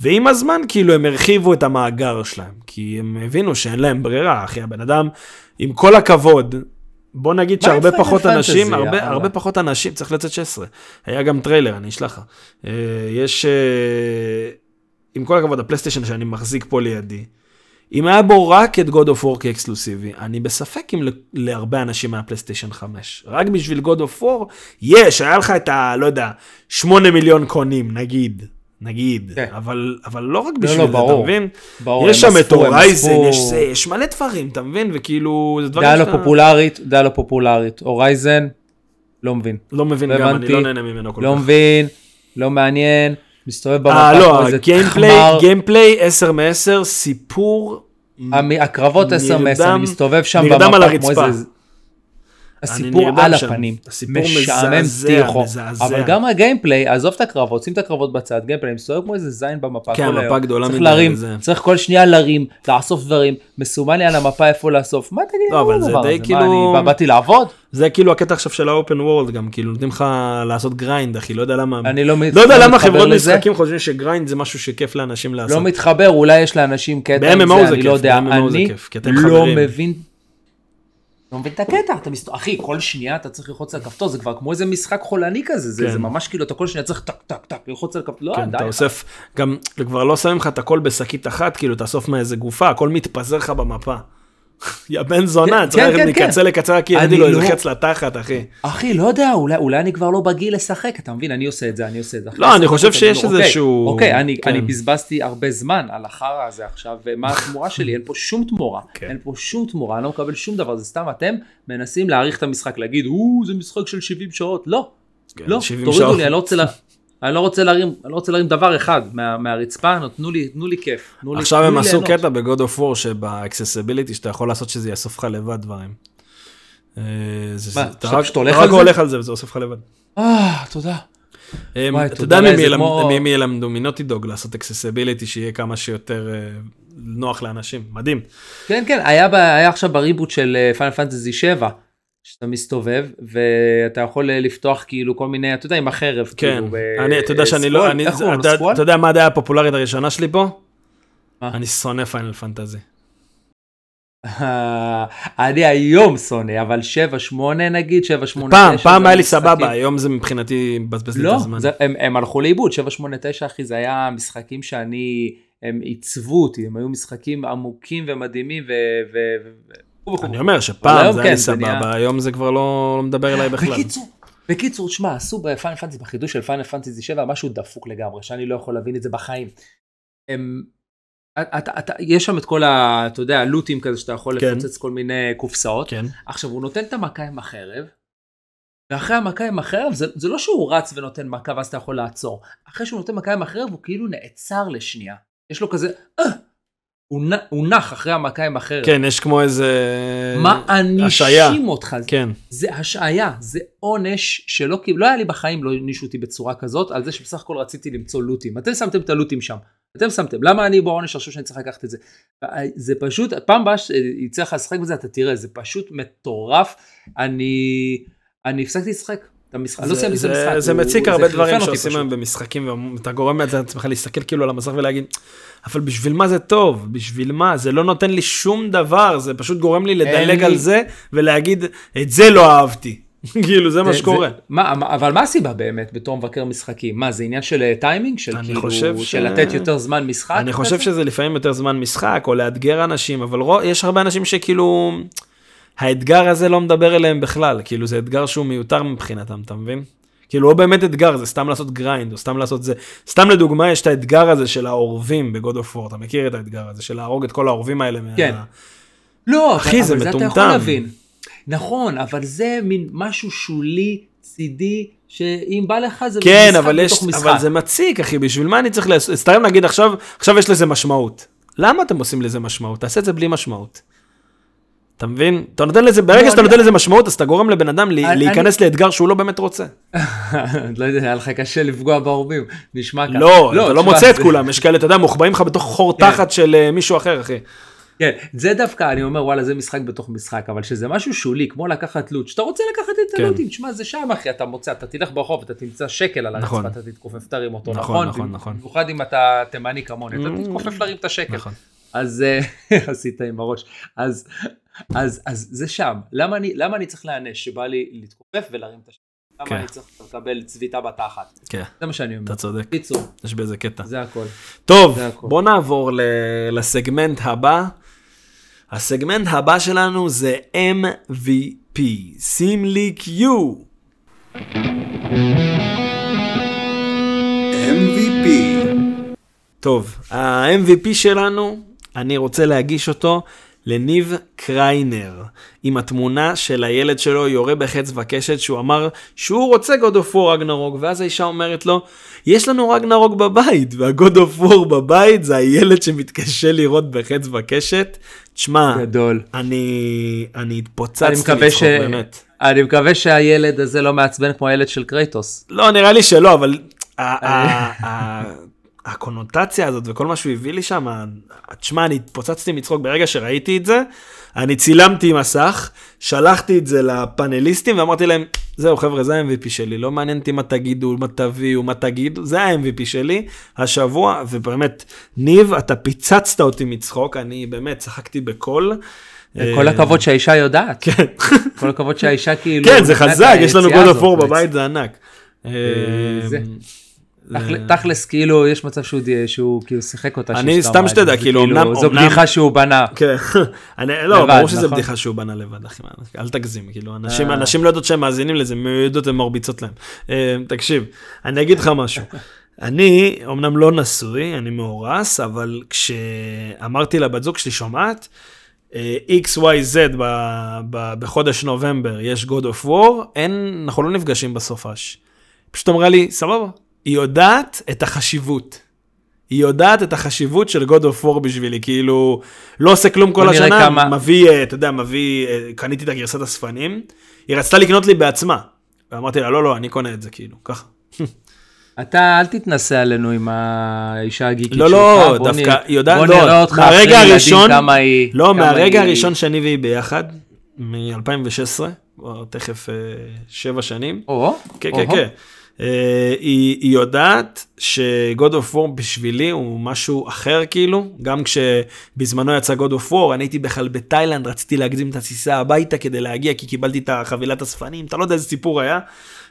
ועם הזמן כאילו הם הרחיבו את המאגר שלהם, כי הם הבינו שאין להם ברירה, אחי, הבן אדם, עם כל הכבוד, בוא נגיד שהרבה פחות אנשים, הרבה, יאללה? הרבה פחות אנשים, צריך לצאת 16. היה גם טריילר, אני אשלח לך. אה, יש, אה, עם כל הכבוד, הפלייסטיישן שאני מחזיק פה לידי, אם היה בו רק את God of War כ exclusive-י, אני בספק אם להרבה אנשים היה פלייסטיישן 5. רק בשביל God of War, יש, היה לך את ה... לא יודע, 8 מיליון קונים, נגיד. נגיד, כן. אבל, אבל לא רק לא, בשביל זה, אתה ברור. מבין? ברור, יש שם את Horizon, יש זה, יש מלא דברים, אתה מבין? וכאילו, זה דברים דעה לא פופולרית, דעה לא פופולרית. Horizon, לא מבין. לא מבין לא גם, אני. לא נהנה ממנו כל לא כך. מבין, לא מעניין, מסתובב במפה אה, לא, gameplay. gameplay 10 מ-10, סיפור המ- הקרבות 10 מ-10, נרדם- אני מסתובב שם במפה כמו. איזה... הסיפור על שם. הפנים, משעמם מזעזע. אבל גם ה gameplay, עזוב את הקרבות, שים את הקרבות בצד, gameplay, מסתובב כמו איזה זין במפה כן, כל מפה היום, גדולה צריך מדי, להרים, זה. צריך כל שנייה להרים, לאסוף דברים, מסומן לי על המפה איפה לאסוף, מה תגיד לא, אבל זה די הזה? מה, כאילו- אני באתי לעבוד? זה כאילו הקטע עכשיו של ה open world גם, כאילו נותנים לך לעשות grind, אחי, לא יודע למה. אני לא מת- לא יודע לא למה מתחבר חברות לזה. משחקים חושבים ש grind זה משהו שכיף לאנשים לעשות. לא מתחבר, אולי יש לאנשים קטע עם ב-MMO זה, אני לא כיף, יודע, אני כיף, לא. מבין. לא מבין את הקטע, אתה מסת... אחי, כל שנייה אתה צריך ללחוץ על כפתור, זה כבר כמו איזה משחק חולני כזה, זה, כן. זה ממש כאילו אתה כל שנייה צריך טק טק טק ללחוץ על כפתור, לא, כן, די. אתה אוסף, גם כבר לא שמים לך את הכל בשקית אחת, כאילו תאסוף מאיזה גופה, הכל מתפזר לך במפה. יא בן זונה, כן, צריך כן, מקצה כן. לקצה רק אני ירדי לו לא- איזה חץ לתחת, אחי. אחי, לא יודע, אולי, אני כבר לא בגיל לשחק, אתה מבין? אני עושה את זה, אני עושה את זה. לא, אני חושב שיש אני איזשהו- אוקיי, אוקיי, אני, כן. אני בזבזתי הרבה זמן על החרא הזה עכשיו, ומה התמורה שלי? אין פה שום תמורה. כן. אין פה שום תמורה, אני לא מקבל שום דבר, זה סתם אתם מנסים להאריך את המשחק, להגיד, או, זה משחק של 70 שעות. לא, כן, לא, 70 תורידו. לי, אני לא רוצה. אני לא רוצה להרים, אני לא רוצה להרים דבר אחד מה, מהרצפה, נו, תנו לי, תנו לי כיף. תנו לי, עכשיו תנו הם לי עשו. קטע ב-God of War שב accessibility שאתה יכול לעשות שזה יאסוף לך לבד דברים. אה, מה, אתה רק- הולך רק? הולך על זה וזה אוסף לך לבד. אה, תודה. וואי, אתה יודע ממי ילמדו מ Naughty Dog לעשות accessibility שיהיה כמה שיותר אה, נוח לאנשים, מדהים. כן, כן, היה עכשיו ב reboot של Final Fantasy 7, שאתה מסתובב, ואתה יכול אה, לפתוח כאילו כל מיני, אתה יודע, עם החרב. כן, כאילו, אני, אתה יודע שאני לא, אני? אתה-? אתה יודע מה הדעה הפופולרית הראשונה שלי פה? מה? אני שונא Final Fantasy. אני היום שונא, אבל 7-8 נגיד, 7-8-9. פעם, פעם היה לי סבבה, היום זה מבחינתי מבזבז לי את לא, הזמן. זה, הם, הלכו לאיבוד, 7-8-9 אחי, זה היה משחקים שאני, הם עיצבו אותי, הם היו משחקים עמוקים ומדהימים. אני אומר שפעם זה כן, היה נהיה- סבבה, היום זה כבר לא לא מדבר אליי בכלל. בקיצור, בקיצור, תשמע, עשו בפיינל פנטזי, בחידוש של פיינל פנטזי 7, משהו דפוק לגמרי, שאני לא יכול להבין את זה בחיים. הם, אתה, אתה, יש שם את כל ה... אתה יודע, לוטים כזה שאתה יכול כן. לפוצץ כל מיני קופסאות. כן. עכשיו, הוא נותן את המכה עם החרב, ואחרי המכה עם החרב, זה, זה לא שהוא רץ ונותן מכה ואז אתה יכול לעצור. אחרי שהוא נותן מכה עם החרב, הוא כאילו נעצר לשנייה. יש לו כזה, אה, הוא, נח אחרי המכה עם החרב. כן, יש כמו איזה... מענישים אותך. כן. זה השעיה, זה עונש שלא לא היה לי בחיים, לא הענישו אותי בצורה כזאת, על זה שבסך הכל רציתי למצוא לוטים. אתם שמתם את הלוטים שם. אתם שמתם, למה אני בעונש חושב שאני צריך לקחת את זה? זה פשוט, פעם הבאה שיצא לך לשחק בזה, אתה תראה, זה פשוט מטורף. אני, אני הפסקתי לשחק. את המשחק, אני לא זה- סיימתי את זה- המשחק. זה מציק הרבה דברים שעושים. היום במשחקים, ואתה גורם לעצמך להסתכל כאילו על המסך ולהגיד, אבל בשביל מה זה טוב? בשביל מה? זה לא נותן לי שום דבר, זה פשוט גורם לי לדלג על זה ולהגיד, את זה לא אהבתי. כאילו, זה מה שקורה. מה, אבל מה הסיבה באמת בתור מבקר משחקים? מה, זה עניין של אה, טיימינג? של אני כאילו, של לתת יותר זמן משחק? אני חושב? שזה לפעמים יותר זמן משחק, או לאתגר אנשים, אבל יש הרבה אנשים שכאילו, האתגר הזה לא מדבר אליהם בכלל, כאילו זה אתגר שהוא מיותר מבחינתם, אתה מבין? כאילו לא באמת אתגר, זה סתם לעשות grind, או סתם לעשות זה. סתם לדוגמה, יש את האתגר הזה של ה orb-ים ב God of War, אתה מכיר את האתגר הזה, של להרוג את כל ה orb-ים האלה? מה- כן. לא, אחי, אבל, זה אבל זה אתה מטומטם. יכול להבין. נכון, אבל זה מין משהו שולי, צידי, שאם בא לך זה כן, משחק אבל, יש, בתוך משחק. אבל זה מציק, אחי, בשביל מה אני צריך לעשות? סתם נגיד עכשיו, עכשיו יש לזה משמעות. למה אתם עושים לזה משמעות? תעשה את זה בלי משמעות. אתה מבין? אתה נותן לזה, ברגע לא, שאתה נותן לזה משמעות, אז אתה גורם לבן אדם אני- להיכנס לאתגר שהוא לא באמת רוצה. לא יודע, היה לך קשה לפגוע בעורבים, נשמע ככה. לא, אתה לא מוצא את כולם, יש כאלה, אתה יודע, מוחבאים לך בתוך חור כן. תחת של אה, מישהו אחר, אחי. כן, זה דווקא, אני אומר, וואלה, זה משחק בתוך משחק, אבל שזה משהו שולי, כמו לקחת לוט, שאתה רוצה לקחת את כן. הלוטים, תשמע, זה שם, אחי, אתה מוצא, אתה תלך ברחוב, אתה תמצא שקל על נכון. הרצפה, אתה תתכופף, תרים אותו, נכון, נכון? נכון, נכון. במיוחד אם אתה תימני כמוני, אתה Mm. תתכופף להרים את השקל. נכון. אז אה, עשית עם הראש. אז, אז, אז זה שם. למה אני, למה אני צריך להיענש שבא לי להתכופף ולהרים את השקל? למה כן. אני צריך לקבל צביטה בתחת? כן, זה מה שאני אומר. אתה צודק, קיצור, יש בזה קטע. זה הכל. טוב, זה הכל. בוא נעבור ל- לסגמנט הבא. הסגמנט הבא שלנו זה MVP, שים לי Q. MVP, טוב, ה-MVP שלנו, אני רוצה להגיש אותו לניב קריינר, עם התמונה של הילד שלו יורה בחץ וקשת, שהוא אמר שהוא רוצה God of War רגנרוק, ואז האישה אומרת לו, יש לנו רגנרוק בבית, וה-God of War בבית זה הילד שמתקשה לראות בחץ וקשת. תשמע, גדול. אני, אני אני התפוצצתי לצחוק, ש... באמת. אני מקווה שהילד הזה לא מעצבן כמו הילד של קרייטוס. לא, נראה לי שלא, אבל הקונוטציה הזאת וכל מה שהוא הביא לי שם, תשמע, אני התפוצצתי מצחוק ברגע שראיתי את זה, אני צילמתי מסך, שלחתי את זה לפאנליסטים ואמרתי להם, זהו חבר'ה, זה ה-MVP שלי, לא מעניין אותי מה תגידו, מה תביאו, מה תגידו, זה ה-MVP שלי השבוע, ובאמת, ניב, אתה פיצצת אותי מצחוק, אני באמת צחקתי בקול. כל אה, הכבוד שהאישה יודעת. כן. כל הכבוד שהאישה כאילו... כן, זה חזק, יש לנו הזאת. War בבית, זה ענק. אה, תכל- תכלס כאילו יש מצב שהוא שהוא כאילו שיחק אותה. אני סתם שתדע, כאילו, כאילו, אמנם- זו בדיחה שהוא בנה. כן, אני, לא, ברור שזה נכון? בדיחה שהוא בנה לבד, אחי, אל תגזים, כאילו, אנשים, אה. אנשים לא יודעות שהם מאזינים לזה, הם יודעות, הן מרביצות להם. אה, תקשיב, אני אגיד לך משהו. אני אמנם לא נשוי, אני מאורס, אבל כשאמרתי לבת זוג שלי, שומעת, XYZ ב- ב- בחודש נובמבר יש God of War, אין, אנחנו לא נפגשים בסופש. פשוט אמרה לי, סבבה, היא יודעת את החשיבות. היא יודעת את החשיבות של God of War בשבילי, כאילו, לא עושה כלום כל השנה, כמה- מביא, אה, אתה יודע, מביא, אה, קניתי את הגרסת הספנים, היא רצתה לקנות לי בעצמה. ואמרתי לה, לא, לא, אני קונה את זה, כאילו, ככה. אתה אל תתנסה עלינו עם האישה הגיקית שלך. לא, לא, דווקא, היא יודעת, בוא לא, נראה אותך אחרי מהרגע ילדים הראשון, כמה היא... לא, כמה מהרגע היא- הראשון שאני והיא ביחד, מ-2016, תכף אה, שבע שנים, או, כן, או, כן, כן. אה, היא, היא יודעת ש-God of War בשבילי הוא משהו אחר כאילו, גם כשבזמנו יצא God of War, אני הייתי בכלל בתאילנד, רציתי להקדים את הטיסה הביתה כדי להגיע, כי קיבלתי את החבילת הספנים, אתה לא יודע איזה סיפור היה,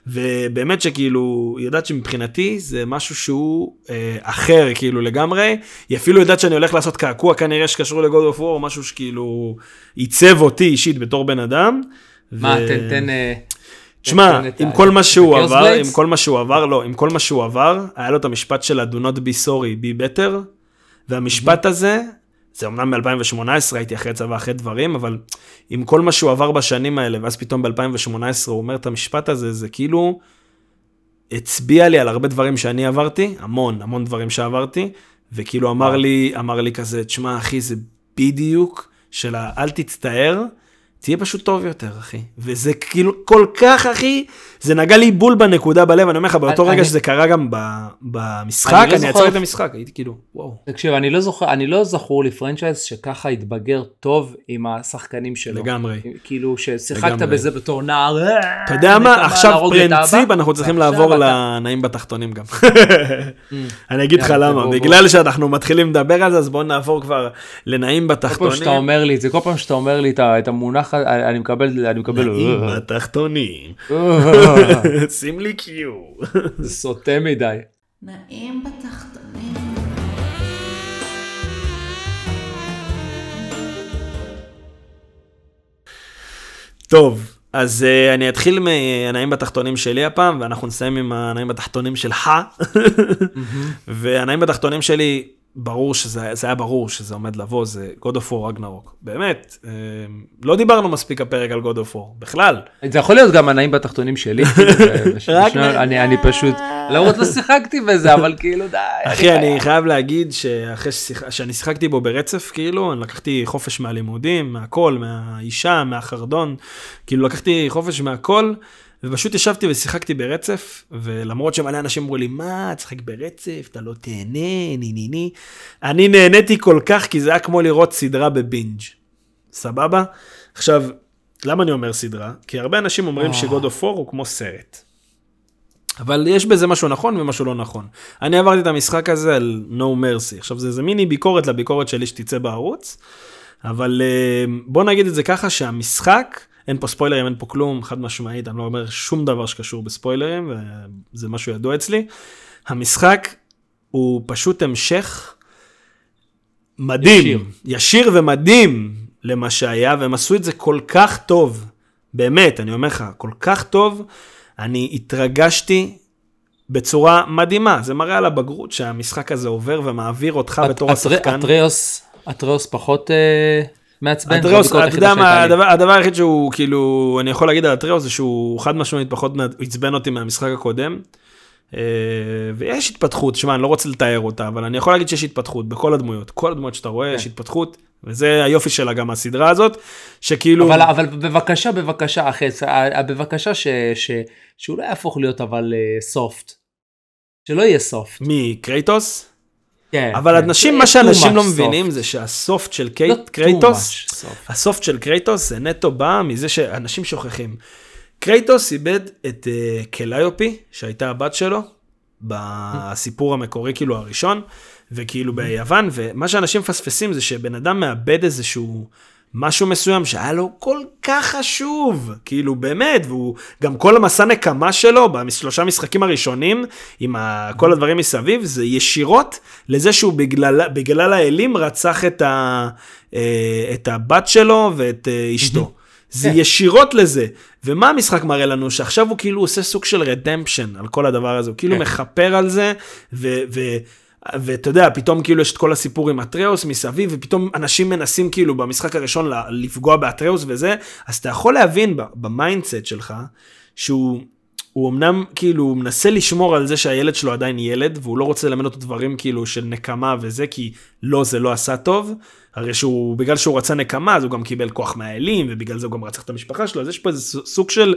ובאמת שכאילו, היא יודעת שמבחינתי זה משהו שהוא אה, אחר כאילו לגמרי, היא אפילו יודעת שאני הולך לעשות קעקוע כנראה שקשור ל-God of War, או משהו שכאילו עיצב אותי אישית בתור בן אדם. מה, ו- תן, תן... תשמע, תן את עם כל מה שהוא עבר, עם כל מה שהוא עבר, לא, עם כל מה שהוא עבר, היה לו את המשפט של ה-do not be sorry, be better, והמשפט הזה, זה אמנם מ-2018, הייתי אחרי צבא, אחרי דברים, אבל עם כל מה שהוא עבר בשנים האלה, ואז פתאום ב-2018 הוא אומר את המשפט הזה, זה כאילו הצביע לי על הרבה דברים שאני עברתי, המון, המון דברים שעברתי, וכאילו אמר לי, אמר לי כזה, תשמע אחי, זה בדיוק של ה- אל תצטער, תהיה פשוט טוב יותר, אחי. וזה כאילו כל כך, אחי, זה נגע לי בול בנקודה בלב, אני אומר לך, באותו אני- רגע אני- שזה קרה גם ב- במשחק, אני לא אני זוכר- עצרתי את המשחק, הייתי כאילו, וואו. תקשיב, אני לא זוכר, אני לא זכור לי franchise שככה התבגר טוב עם השחקנים שלו. לגמרי. כאילו ששיחקת. בזה בתור נער. אה, אתה יודע מה, עכשיו פרינציפ, אנחנו צריכים לעבור לנעים בתחתונים גם. אני אגיד לך למה, בגלל שאנחנו מתחילים לדבר על זה, אז בואו נעבור כבר לנעים כל פעם שאתה בתחתונים. אומר לי את זה, כל פעם שאתה אומר לי את המונח, אני מקבל, אני מקבל, נעים בתחתונים. שים לי קיו. זה סוטה מדי. נעים בתחתונים. טוב, אז uh, אני אתחיל מהנעים בתחתונים שלי הפעם, ואנחנו נסיים עם הנעים בתחתונים שלך. והנעים בתחתונים שלי, ברור שזה זה היה ברור שזה עומד לבוא, זה God of War רגנרוק. באמת, uh, לא דיברנו מספיק הפרק על God of War, בכלל. זה יכול להיות גם הנעים בתחתונים שלי, כאילו, אני פשוט, למרות לא שיחקתי בזה, אבל כאילו די. אחי, אני חייב להגיד שאחרי. שאני שיחקתי בו ברצף, כאילו, אני לקחתי חופש מהלימודים, מהכל, מהאישה, מהחרדון, כאילו לקחתי חופש מהכל, ופשוט ישבתי ושיחקתי ברצף, ולמרות שמלא אנשים אמרו לי, מה, תשחק ברצף, אתה לא תהנה, ני ני ני. אני נהניתי כל כך, כי זה היה כמו לראות סדרה בבינג'. סבבה? עכשיו, למה אני אומר סדרה? כי הרבה אנשים אומרים שגוד אוף הוא כמו סרט. אבל יש בזה משהו נכון ומשהו לא נכון. אני עברתי את המשחק הזה על No Mercy. עכשיו זה איזה מיני ביקורת לביקורת שלי שתצא בערוץ, אבל אה, בוא נגיד את זה ככה שהמשחק, אין פה ספוילרים, אין פה כלום, חד משמעית, אני לא אומר שום דבר שקשור בספוילרים, וזה משהו ידוע אצלי. המשחק הוא פשוט המשך מדהים, ישיר. ישיר, ומדהים למה שהיה, והם עשו את זה כל כך טוב, באמת, אני אומר לך, כל כך טוב, אני התרגשתי בצורה מדהימה, זה מראה על הבגרות שהמשחק הזה עובר ומעביר אותך בתור הטר- השחקן. הטריוס פחות אה, מעצבן. הביקורת אתה יודע מה. הדבר, היחיד שהוא כאילו, אני יכול להגיד על אטריאוס זה שהוא חד משמעית פחות עצבן אותי מהמשחק הקודם. אה, ויש התפתחות, שמע, אני לא רוצה לתאר אותה, אבל אני יכול להגיד שיש התפתחות בכל הדמויות, כל הדמויות שאתה רואה, יש התפתחות, וזה היופי שלה גם הסדרה הזאת, שכאילו, אבל, אבל בבקשה, בבקשה, אחי, ס- ה- בבקשה ש, ש, שהוא לא יהפוך להיות אבל סופט. שלא יהיה soft. מי, קרייטוס? כן, אבל כן. אנשים, לא מה שאנשים לא מבינים soft. זה שה soft של לא קייטו, קרייטוס. ה soft של קרייטוס זה נטו בא מזה שאנשים שוכחים. קרייטוס איבד את אה, קליופי, שהייתה הבת שלו, בסיפור המקורי כאילו הראשון, וכאילו ביוון, ומה שאנשים מפספסים זה שבן אדם מאבד איזשהו משהו מסוים שהיה לו כל כך חשוב, כאילו באמת, והוא גם כל המסע נקמה שלו בשלושה משחקים הראשונים, עם ה, כל הדברים מסביב, זה ישירות לזה שהוא בגלל, בגלל האלים רצח את, ה, אה, את הבת שלו ואת אה, אשתו. זה. ישירות לזה. ומה המשחק מראה לנו? שעכשיו הוא כאילו עושה סוג של רדמפשן על כל הדבר הזה, הוא כאילו כן. מכפר על זה, ו... ו ואתה יודע, פתאום כאילו יש את כל הסיפור עם אטריאוס מסביב, ופתאום אנשים מנסים כאילו במשחק הראשון לפגוע באטריאוס וזה, אז אתה יכול להבין ב mindset שלך, שהוא הוא אמנם כאילו הוא מנסה לשמור על זה שהילד שלו עדיין ילד, והוא לא רוצה ללמד אותו דברים כאילו של נקמה וזה, כי לא, זה לא עשה טוב. הרי שהוא, בגלל שהוא רצה נקמה, אז הוא גם קיבל כוח מהאלים, ובגלל זה הוא גם רצח את המשפחה שלו, אז יש פה איזה סוג של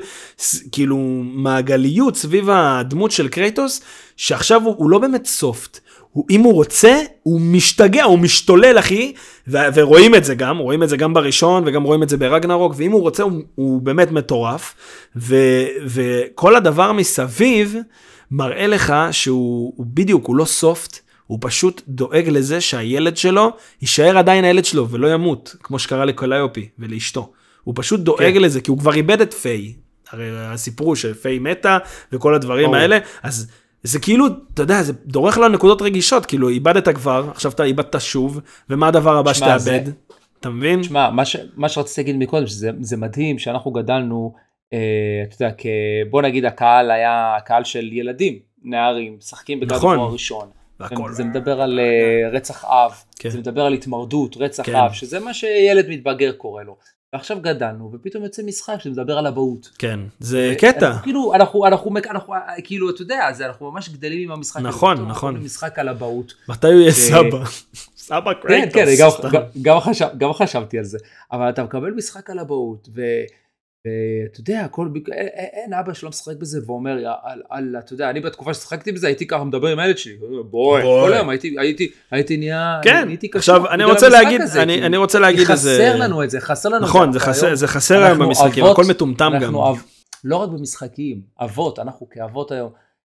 כאילו מעגליות סביב הדמות של קרייטוס, שעכשיו הוא, הוא לא באמת soft. הוא, אם הוא רוצה, הוא משתגע, הוא משתולל, אחי, ו- ורואים את זה גם, רואים את זה גם בראשון, וגם רואים את זה ברגנרוק, ואם הוא רוצה, הוא, הוא באמת מטורף. ו- וכל הדבר מסביב מראה לך שהוא הוא בדיוק, הוא לא סופט, הוא פשוט דואג לזה שהילד שלו יישאר עדיין הילד שלו ולא ימות, כמו שקרה לקוליופי ולאשתו. הוא פשוט דואג כן. לזה, כי הוא כבר איבד את פיי. הרי הסיפרו שפיי מתה וכל הדברים ברור. האלה, אז זה כאילו, אתה יודע, זה דורך לו נקודות רגישות, כאילו איבדת כבר, עכשיו אתה איבדת שוב, ומה הדבר הבא שתאבד? זה- אתה מבין? שמע, מה, ש, מה שרציתי להגיד מקודם, שזה זה מדהים שאנחנו גדלנו, אה, אתה יודע, כ, בוא נגיד הקהל היה הקהל של ילדים, נערים, משחקים בגלל נכון. הדבר הראשון. והכל. זה מדבר על אה, רצח אב, כן. זה מדבר על התמרדות, רצח כן. אב, שזה מה שילד מתבגר קורא לו. ועכשיו גדלנו, ופתאום יוצא משחק שמדבר על אבהות. כן, זה קטע. כאילו, אנחנו, אנחנו, אנחנו, כאילו, אתה יודע, זה, אנחנו ממש גדלים עם המשחק. הזה. נכון, פתאום נכון. אנחנו משחק על אבהות. מתי הוא יהיה סבא? סבא כן, קרייטוס. כן, גם, סתם. גם, גם, חשב, גם חשבתי על זה. אבל אתה מקבל משחק על אבהות, ואתה יודע, הכל, אין, אבא שלא משחק בזה ואומר, "יא, על, על, אתה יודע, אני בתקופה ששיחקתי בזה, הייתי ככה מדבר עם הילד שלי, בואי. כל היום הייתי, הייתי, הייתי נהיה, כן, עכשיו אני רוצה להגיד, אני. אני רוצה להגיד איזה... חסר לנו את זה, חסר לנו נכון, זה חסר- היום- זה במשחקים, הכל מטומטם גם. לא רק במשחקים, אבות, אנחנו כאבות היום,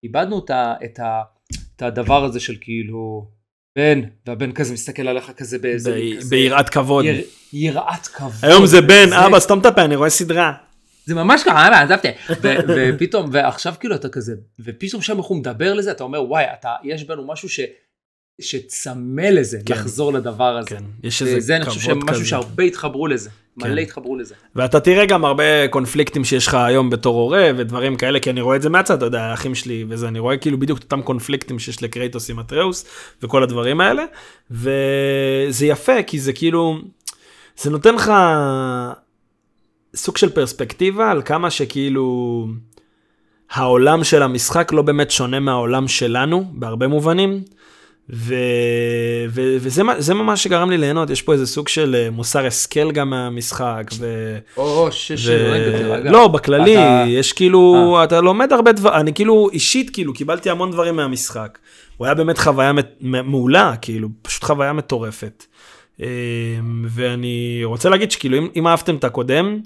איבדנו את הדבר הזה של כאילו, בן, והבן כזה מסתכל עליך כזה באיזה, ביראת כבוד. יר, יראת כבוד. היום זה בן, אבא, סתום את הפה, אני רואה סדרה. זה ממש ככה, אבא, עזבתי. ופתאום, ועכשיו כאילו אתה כזה, ופתאום שם איך הוא מדבר לזה, אתה אומר, וואי, אתה, יש בנו משהו ש... שצמא לזה, כן. לחזור לדבר הזה. כן, יש איזה וזה אני חושב כבוד שמשהו כזה. שהרבה התחברו לזה. כן. מלא התחברו לזה. ואתה תראה גם הרבה קונפליקטים שיש לך היום בתור הורה ודברים כאלה, כי אני רואה את זה מהצד, אתה יודע, האחים שלי וזה, אני רואה כאילו בדיוק את אותם קונפליקטים שיש לקרייטוס עם אטראוס וכל הדברים האלה, וזה יפה, כי זה כאילו, זה נותן לך סוג של פרספקטיבה על כמה שכאילו העולם של המשחק לא באמת שונה מהעולם שלנו בהרבה מובנים. ו... ו... וזה ממש שגרם לי ליהנות, יש פה איזה סוג של אה, מוסר השכל גם מהמשחק. ו... או, שש, ו... רגע. לא, בכללי, אתה- יש כאילו, אתה לומד הרבה דברים, אני כאילו אישית כאילו קיבלתי המון דברים מהמשחק. הוא היה באמת חוויה מט- מ- מעולה, כאילו, פשוט חוויה מטורפת. אה, ואני רוצה להגיד שכאילו אם, אם אהבתם את הקודם,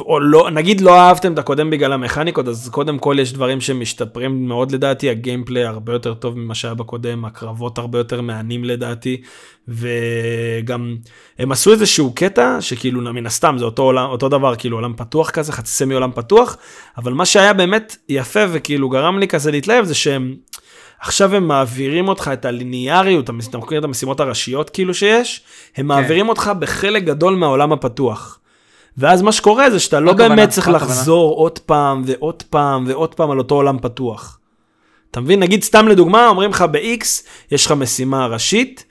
או לא, נגיד לא אהבתם את הקודם בגלל המכניקות, אז קודם כל יש דברים שמשתפרים מאוד לדעתי, הגיימפליי הרבה יותר טוב ממה שהיה בקודם, הקרבות הרבה יותר מהנים לדעתי, וגם הם עשו איזשהו קטע שכאילו מן הסתם זה אותו, עולם, אותו דבר, כאילו עולם פתוח כזה, חצי סמי עולם פתוח, אבל מה שהיה באמת יפה וכאילו גרם לי כזה להתלהב זה שהם... עכשיו הם מעבירים אותך את הליניאריות, אתה מכיר את המשימות הראשיות כאילו שיש? הם מעבירים אותך בחלק גדול מהעולם הפתוח. ואז מה שקורה זה שאתה לא הכוונה? באמת צריך הכוונה? לחזור עוד פעם ועוד פעם ועוד פעם על אותו עולם פתוח. אתה מבין? נגיד סתם לדוגמה, אומרים לך ב-X, יש לך משימה ראשית,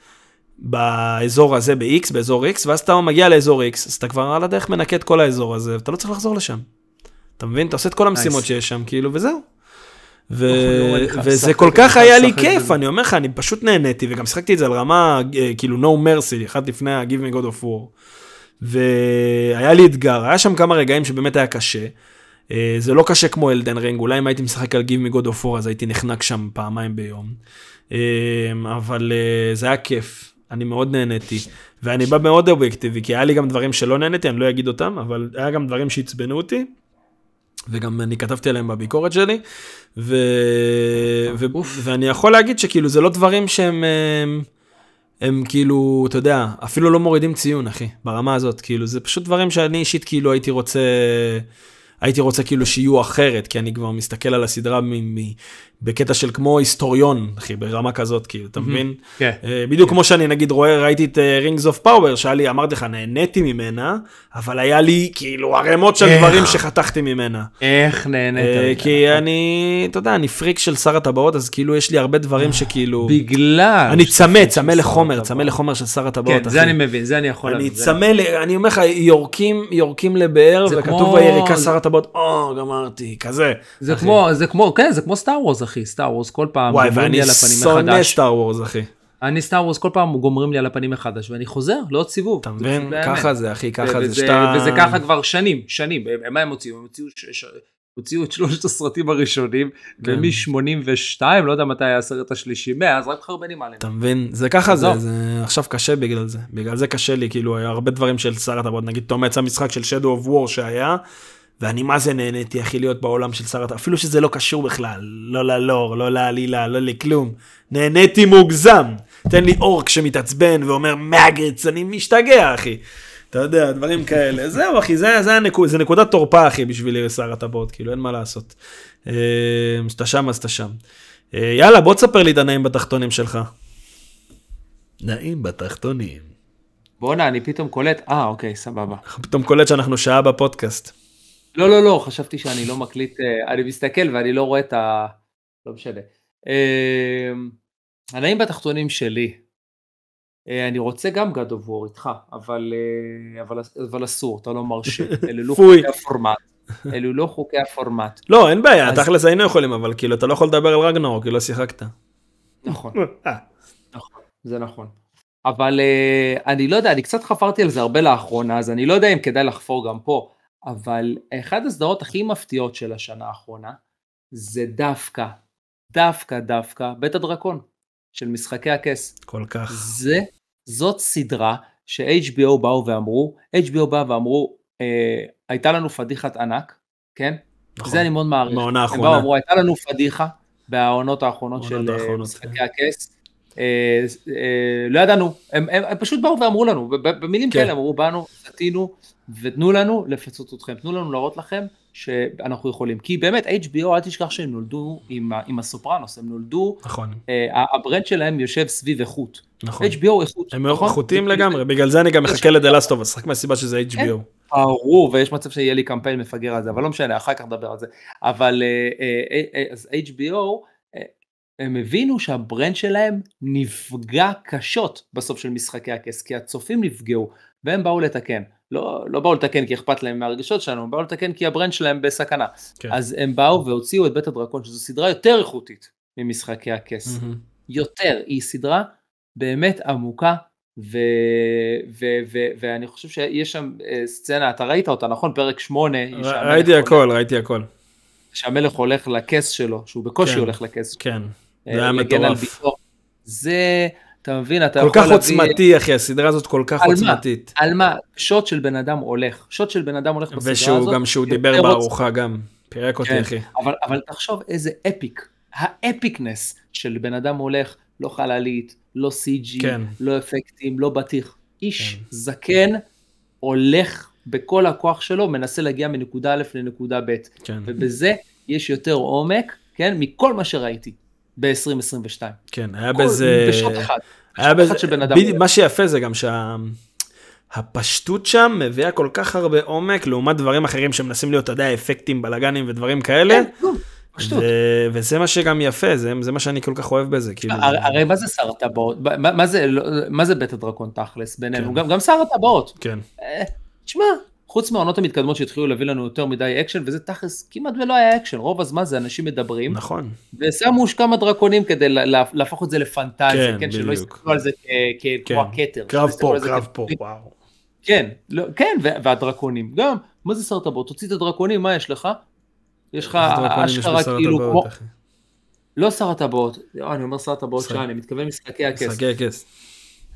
באזור הזה ב-X, באזור X, ואז אתה מגיע לאזור X, אז אתה כבר על הדרך מנקה את כל האזור הזה, ואתה לא צריך לחזור לשם. אתה מבין? אתה עושה את כל המשימות Nice. שיש שם, כאילו, וזהו. ו... וזה כל כך היה לי כיף. אני אומר לך, אני פשוט נהניתי, וגם שיחקתי את זה על רמה, אה, כאילו, no mercy, אחד לפני ה-Give me God of War. והיה לי אתגר, היה שם כמה רגעים שבאמת היה קשה. אה, זה לא קשה כמו אלדן רינג, אולי אם הייתי משחק על God of War אז הייתי נחנק שם פעמיים ביום. אה, אבל אה, זה היה כיף, אני מאוד נהניתי. ואני בא מאוד אובייקטיבי, כי היה לי גם דברים שלא נהניתי, אני לא אגיד אותם, אבל היה גם דברים שעצבנו אותי. וגם אני כתבתי עליהם בביקורת שלי, ו... ו... ואני יכול להגיד שכאילו זה לא דברים שהם הם, כאילו, אתה יודע, אפילו לא מורידים ציון, אחי, ברמה הזאת, כאילו זה פשוט דברים שאני אישית כאילו הייתי רוצה, הייתי רוצה כאילו שיהיו אחרת, כי אני כבר מסתכל על הסדרה. בקטע של כמו היסטוריון, אחי, ברמה כזאת, כאילו, אתה מבין? כן. אה, בדיוק כמו שאני נגיד רואה, ראיתי את Rings of Power, שהיה לי, אמרתי לך, נהניתי ממנה, אבל היה לי כאילו ערימות של? דברים שחתכתי ממנה. איך נהנית? אה? כי אני, אתה יודע, אני פריק של שר הטבעות, אז כאילו יש לי הרבה דברים שכאילו... בגלל... אני צמא, צמא לחומר, צמא הטבעות. לחומר של שר הטבעות, כן, זה אני מבין, זה אני יכול אני להבין. זה צמא, אני אומר לך, יורקים, יורקים לבאר, וכתוב ביריקה שר הטבעות, או, גמרתי, כזה. זה אחי. כמו, זה כמו, כן, זה כמו סטאר וורס, אחי, סטאר וורס, כל פעם וואי, ואני שונא. סטאר וורס, אחי. אני סטאר וורס, כל פעם גומרים לי על הפנים מחדש, ואני חוזר לעוד סיבוב. אתה מבין? ככה. זה, אחי, ככה זה. שאתה... וזה ככה כבר שנים, שנים. מה הם הוציאו? הם הוציאו, את שלושת הסרטים הראשונים, כן. ומ-82, לא יודע מתי היה הסרט השלישי, מאז רק מחרבנים עליהם. אתה מבין? זה ככה זה. זה עכשיו קשה בגלל זה. בגלל זה קשה לי, כאילו, היה הרבה דברים של שר הטבעות. נגיד, פתאום יצא משחק של Shadow of War שהיה, ואני מה זה נהניתי, אחי, להיות בעולם של שר הטבעות. אפילו שזה לא קשור בכלל. לא ללור, לא לעלילה, לא לכלום. נהניתי מוגזם. תן לי אורק שמתעצבן ואומר מגץ, אני משתגע, אחי. אתה יודע, דברים כאלה. זהו, אחי, זה, זה, הנקוד, זה נקודת תורפה, אחי, בשבילי שר הטבעות, כאילו, אין מה לעשות. אה, אז אתה שם, אז אתה שם. אה, יאללה, בוא תספר לי את הנעים בתחתונים שלך. נעים בתחתונים. בואנה, אני פתאום קולט, אה, אוקיי, סבבה. פתאום קולט שאנחנו שעה בפודקאסט. לא, לא, לא, חשבתי שאני לא מקליט, אה, אני מסתכל ואני לא רואה את ה... לא משנה. אה, הנעים בתחתונים שלי. אה, אני רוצה גם God of War איתך, אבל, אה, אבל, אבל אסור, אתה לא מרשה. אלו לא. חוקי הפורמט. אלו לא חוקי הפורמט. לא, אין בעיה, אז- תכלס היינו יכולים, אבל כאילו, אתה לא יכול לדבר על רגנור, כי לא שיחקת. נכון, נכון, זה נכון. אבל אני לא יודע, אני קצת חפרתי על זה הרבה לאחרונה, אז אני לא יודע אם כדאי לחפור גם פה, אבל אחת הסדרות הכי מפתיעות של השנה האחרונה, זה דווקא, דווקא דווקא, בית הדרקון, של משחקי הכס. כל כך. זה, זאת סדרה ש-HBO באו ואמרו, HBO באו ואמרו, אה, הייתה לנו פדיחת ענק, כן? נכון. זה אני מאוד מעריך. מהעונה הם האחרונה. באו, אמרו, הייתה לנו פדיחה בעונות האחרונות של אה, האחרונות, משחקי הכס. אה, אה, לא ידענו, הם, הם, הם פשוט באו ואמרו לנו, במילים כן. כאלה, אמרו, באנו, סטינו, ותנו לנו לפצות אתכם, תנו לנו להראות לכם שאנחנו יכולים. כי באמת, HBO, אל תשכח שהם נולדו עם, עם הסופרנוס, הם נולדו, נכון, אה, ה brand שלהם יושב סביב איכות. נכון. HBO איכות. הם נכון? איכותיים לגמרי, בגלל זה אני גם מחכה Us, רק מהסיבה שזה כן. HBO. ברור, ויש מצב שיהיה לי קמפיין מפגר על זה, אבל לא משנה, אחר כך נדבר על זה. אבל אה, אה, אה, אז HBO, אה, הם הבינו שה brand שלהם נפגע קשות בסוף של משחקי הכס, כי הצופים נפגעו, והם באו לתקן. לא, לא באו לתקן כי אכפת להם מהרגשות שלנו, הם באו לתקן כי ה brand שלהם בסכנה. כן. אז הם באו והוציאו את בית הדרקון, שזו סדרה יותר איכותית ממשחקי הכס. מהמם. יותר, היא סדרה באמת עמוקה, ו, ו, ו, ואני חושב שיש שם אה, סצנה, אתה ראית אותה, נכון? פרק 8, ר- ראיתי הכל, ראיתי הכל. שהמלך הולך לכס שלו, שהוא בקושי כן. הולך לכס, כן, אה, זה היה מטורף. זה, אתה מבין, אתה כל יכול כך להביא... עוצמתי, אחי, הסדרה הזאת כל כך על מה? עוצמתית. על מה? שוט של בן אדם הולך, שוט של בן אדם הולך בסדרה הזאת. ושהוא גם שהוא דיבר בארוחה גם. פירק אותי, כן, אחי. אבל, אבל תחשוב איזה אפיק, האפיקנס של בן אדם הולך, לא חללית, לא CG, כן. לא אפקטים, לא בטיח. איש כן. זקן הולך בכל הכוח שלו, מנסה להגיע מנקודה א' לנקודה ב', כן, ובזה יש יותר עומק, כן, מכל מה שראיתי ב-2022. כן, היה בזה... בשוט אחד. היה בשוט בזה... אחד של בן אדם. מה שיפה זה גם שהפשטות שם מביאה כל כך הרבה עומק לעומת דברים אחרים שמנסים להיות, אתה יודע, אפקטים, בלאגנים ודברים כאלה. כן, פשטות. ו- וזה מה שגם יפה, זה, זה מה שאני כל כך אוהב בזה, כאילו. הרי, הרי מה זה שר הטבעות? מה, מה, זה, לא- מה זה בית הדרקון תכלס בינינו? כן. גם, גם שר הטבעות. כן, אה, תשמע, חוץ מהעונות המתקדמות שהתחילו להביא לנו יותר מדי אקשן, וזה תכלס כמעט ולא היה אקשן, רוב הזמן זה אנשים מדברים, נכון. ושמו כמה דרקונים כדי לה- לה- להפוך את זה לפנטזיה, כן, כן, שלא. יסתכלו על זה כ- כ- כן. כמו הכתר. שלא קרב פה, קרב פה, וואו. כן, לא, כן, והדרקונים, גם, מה זה שר טבעות? תוציא את הדרקונים, מה יש לך? יש לך אשכרה כאילו כמו. לא שר הטבעות, אני אומר שר הטבעות שעה, אני מתכוון משחקי הכס. משחקי הכס.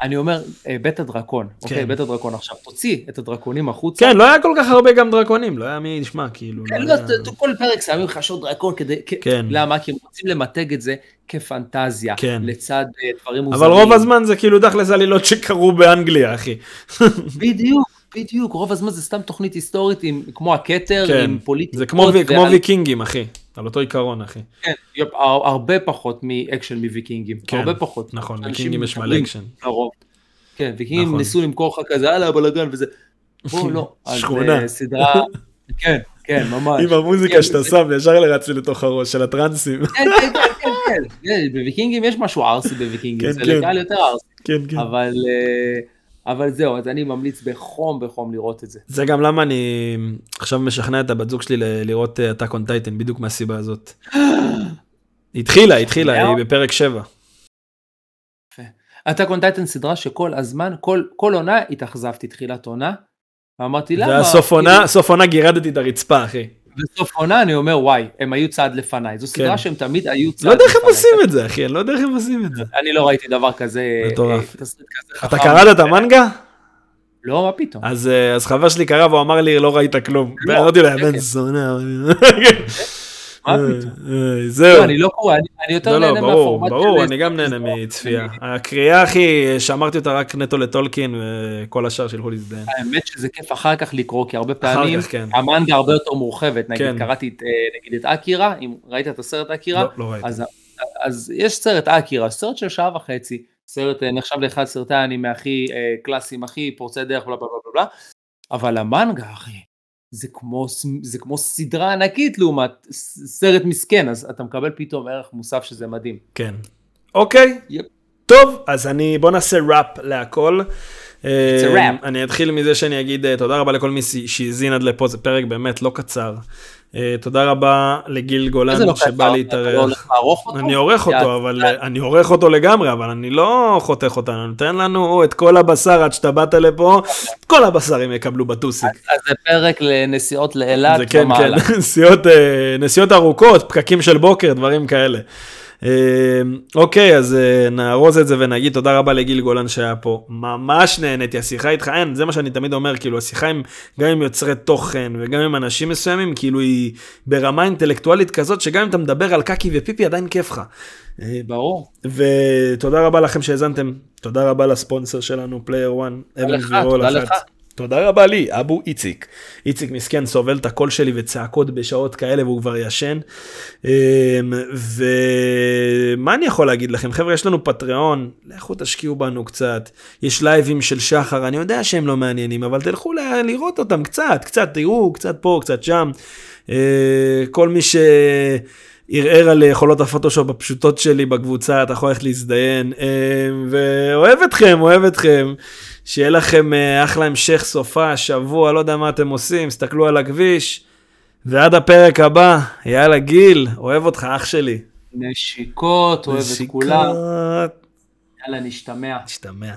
אני אומר, אה, בית הדרקון, אוקיי, כן. בית הדרקון עכשיו, תוציא את הדרקונים החוצה. כן, לא היה כל כך הרבה גם דרקונים, לא היה מי ישמע, כאילו. כן, לא לא, כל פרק שמים לך שוט דרקון כדי, כן. למה? כי הם רוצים למתג את זה כפנטזיה, כן. לצד אה, דברים אבל מוזרים. רוב הזמן זה כאילו תכלס עלילות שקרו באנגליה, אחי. בדיוק, בדיוק, רוב הזמן זה סתם תוכנית היסטורית עם, כמו הכתר, כן, עם פוליטיקות. זה כמו וי- כמו ועל- ויקינגים, אחי. על אותו עיקרון, אחי. כן, yup, הר- הרבה פחות מאקשן מוויקינגים, כן, הרבה פחות. נכון, ויקינגים יש מלא אקשן. לרוב. כן, ויקינגים נכון. ניסו למכור לך כזה, הלאה, בלאגן וזה. בוא, לא. אז, שכונה. אה, סדרה, כן, כן, ממש. עם המוזיקה כן, שאתה שם, ישר רץ לי לתוך הראש של הטרנסים. כן, כן, כן, כן, כן. כן, בוויקינגים יש משהו ערסי בוויקינגים, כן, זה. לקהל יותר ערסי. כן, כן. אבל, אה, אבל זהו, אז אני ממליץ בחום בחום לראות את זה. זה גם למה אני עכשיו משכנע את הבת זוג שלי ל- לראות אטאק און טייטן, בדיוק מהסיבה הזאת. התחילה, התחילה, היא בפרק 7. אתה קונטייטן סדרה שכל הזמן, כל, כל עונה התאכזבתי תחילת עונה. ואמרתי למה? והסוף עונה, כאילו, סוף עונה גירדתי את הרצפה, אחי. בסוף עונה אני אומר וואי, הם היו צעד לפניי. זו סדרה כן. שהם תמיד היו צעד לא יודע איך הם לפניי. עושים את זה, אחי, אני לא יודע איך הם עושים את זה. אני לא ראיתי דבר כזה, מטורף. אה, כזה אתה. קראת את המנגה? לא, מה פתאום. אז אה, אז חבר שלי קרא והוא אמר לי, לא ראית כלום. לא, ואמרתי לו, יא כן, בן כן. זונה. מה אה, פתאום? אה, לא, זהו. אני לא קורא, אני יותר לא, לא, נהנה ברור, מהפורמט ברור, של- אני גם נהנה מצפייה. הקריאה, אחי, שמרתי אותה רק נטו לטולקין, וכל השאר שילכו להזדיין. האמת שזה כיף אחר כך לקרוא, כי הרבה פעמים כן. המנגה הרבה יותר מורחבת. נגיד, כן. קראתי את, אה, נגיד את אקירה, אם ראית את הסרט אקירה, לא, לא ראיתי. אז, יש סרט אקירה, סרט של שעה וחצי, סרט אה, נחשב לאחד סרטי האנימה הכי אה, קלאסיים, הכי פורצי דרך, בלה בלה בלה בלה, אבל המנגה, אחי, זה כמו, זה כמו סדרה ענקית לעומת סרט מסכן, אז אתה מקבל פתאום ערך מוסף שזה מדהים. כן. אוקיי, יפ. טוב, אז אני, בוא נעשה ראפ להכל. wrap. אני אתחיל מזה שאני אגיד אה, תודה רבה לכל מי ש- שהאזין עד לפה, זה פרק באמת לא קצר. אה, תודה רבה לגיל גולן לא שבא לא להתארח. אותו? אני עורך אותו. אבל אה, אני עורך אותו לגמרי, אבל אני לא חותך אותנו, נותן לנו את כל הבשר עד שאתה באת לפה, את כל הבשר הם יקבלו בטוסיק. אז זה פרק לנסיעות לאילת זה כן, ומעלה. כן, אה, נסיעות ארוכות, פקקים של בוקר, דברים כאלה. אה, אוקיי, אז אה, נארוז את זה ונגיד תודה רבה לגיל גולן שהיה פה. ממש נהניתי, השיחה איתך, אין, זה מה שאני תמיד אומר, כאילו, השיחה עם, גם עם יוצרי תוכן וגם עם אנשים מסוימים, כאילו היא ברמה אינטלקטואלית כזאת, שגם אם אתה מדבר על קקי ופיפי, עדיין כיף לך. אה, ברור. ותודה רבה לכם שהאזנתם, תודה רבה לספונסר שלנו, Player 1, אבן תודה אחת. תודה רבה לי, אבו איציק. איציק מסכן סובל את הקול שלי וצעקות בשעות כאלה והוא כבר ישן. אמ, ומה אני יכול להגיד לכם? חבר'ה, יש לנו Patreon, לכו תשקיעו בנו קצת. יש לייבים של שחר, אני יודע שהם לא מעניינים, אבל תלכו ל- לראות אותם קצת, קצת תראו, קצת פה, קצת שם. אה, כל מי ש... ערער על יכולות הפוטושופ הפשוטות שלי בקבוצה, אתה יכול ללכת להזדיין. אה, ואוהב אתכם, אוהב אתכם. שיהיה לכם אה, אחלה המשך סופה, שבוע, לא יודע מה אתם עושים, סתכלו על הכביש. ועד הפרק הבא, יאללה גיל, אוהב אותך אח שלי. נשיקות, אוהב את. כולם. יאללה, נשתמע. נשתמע.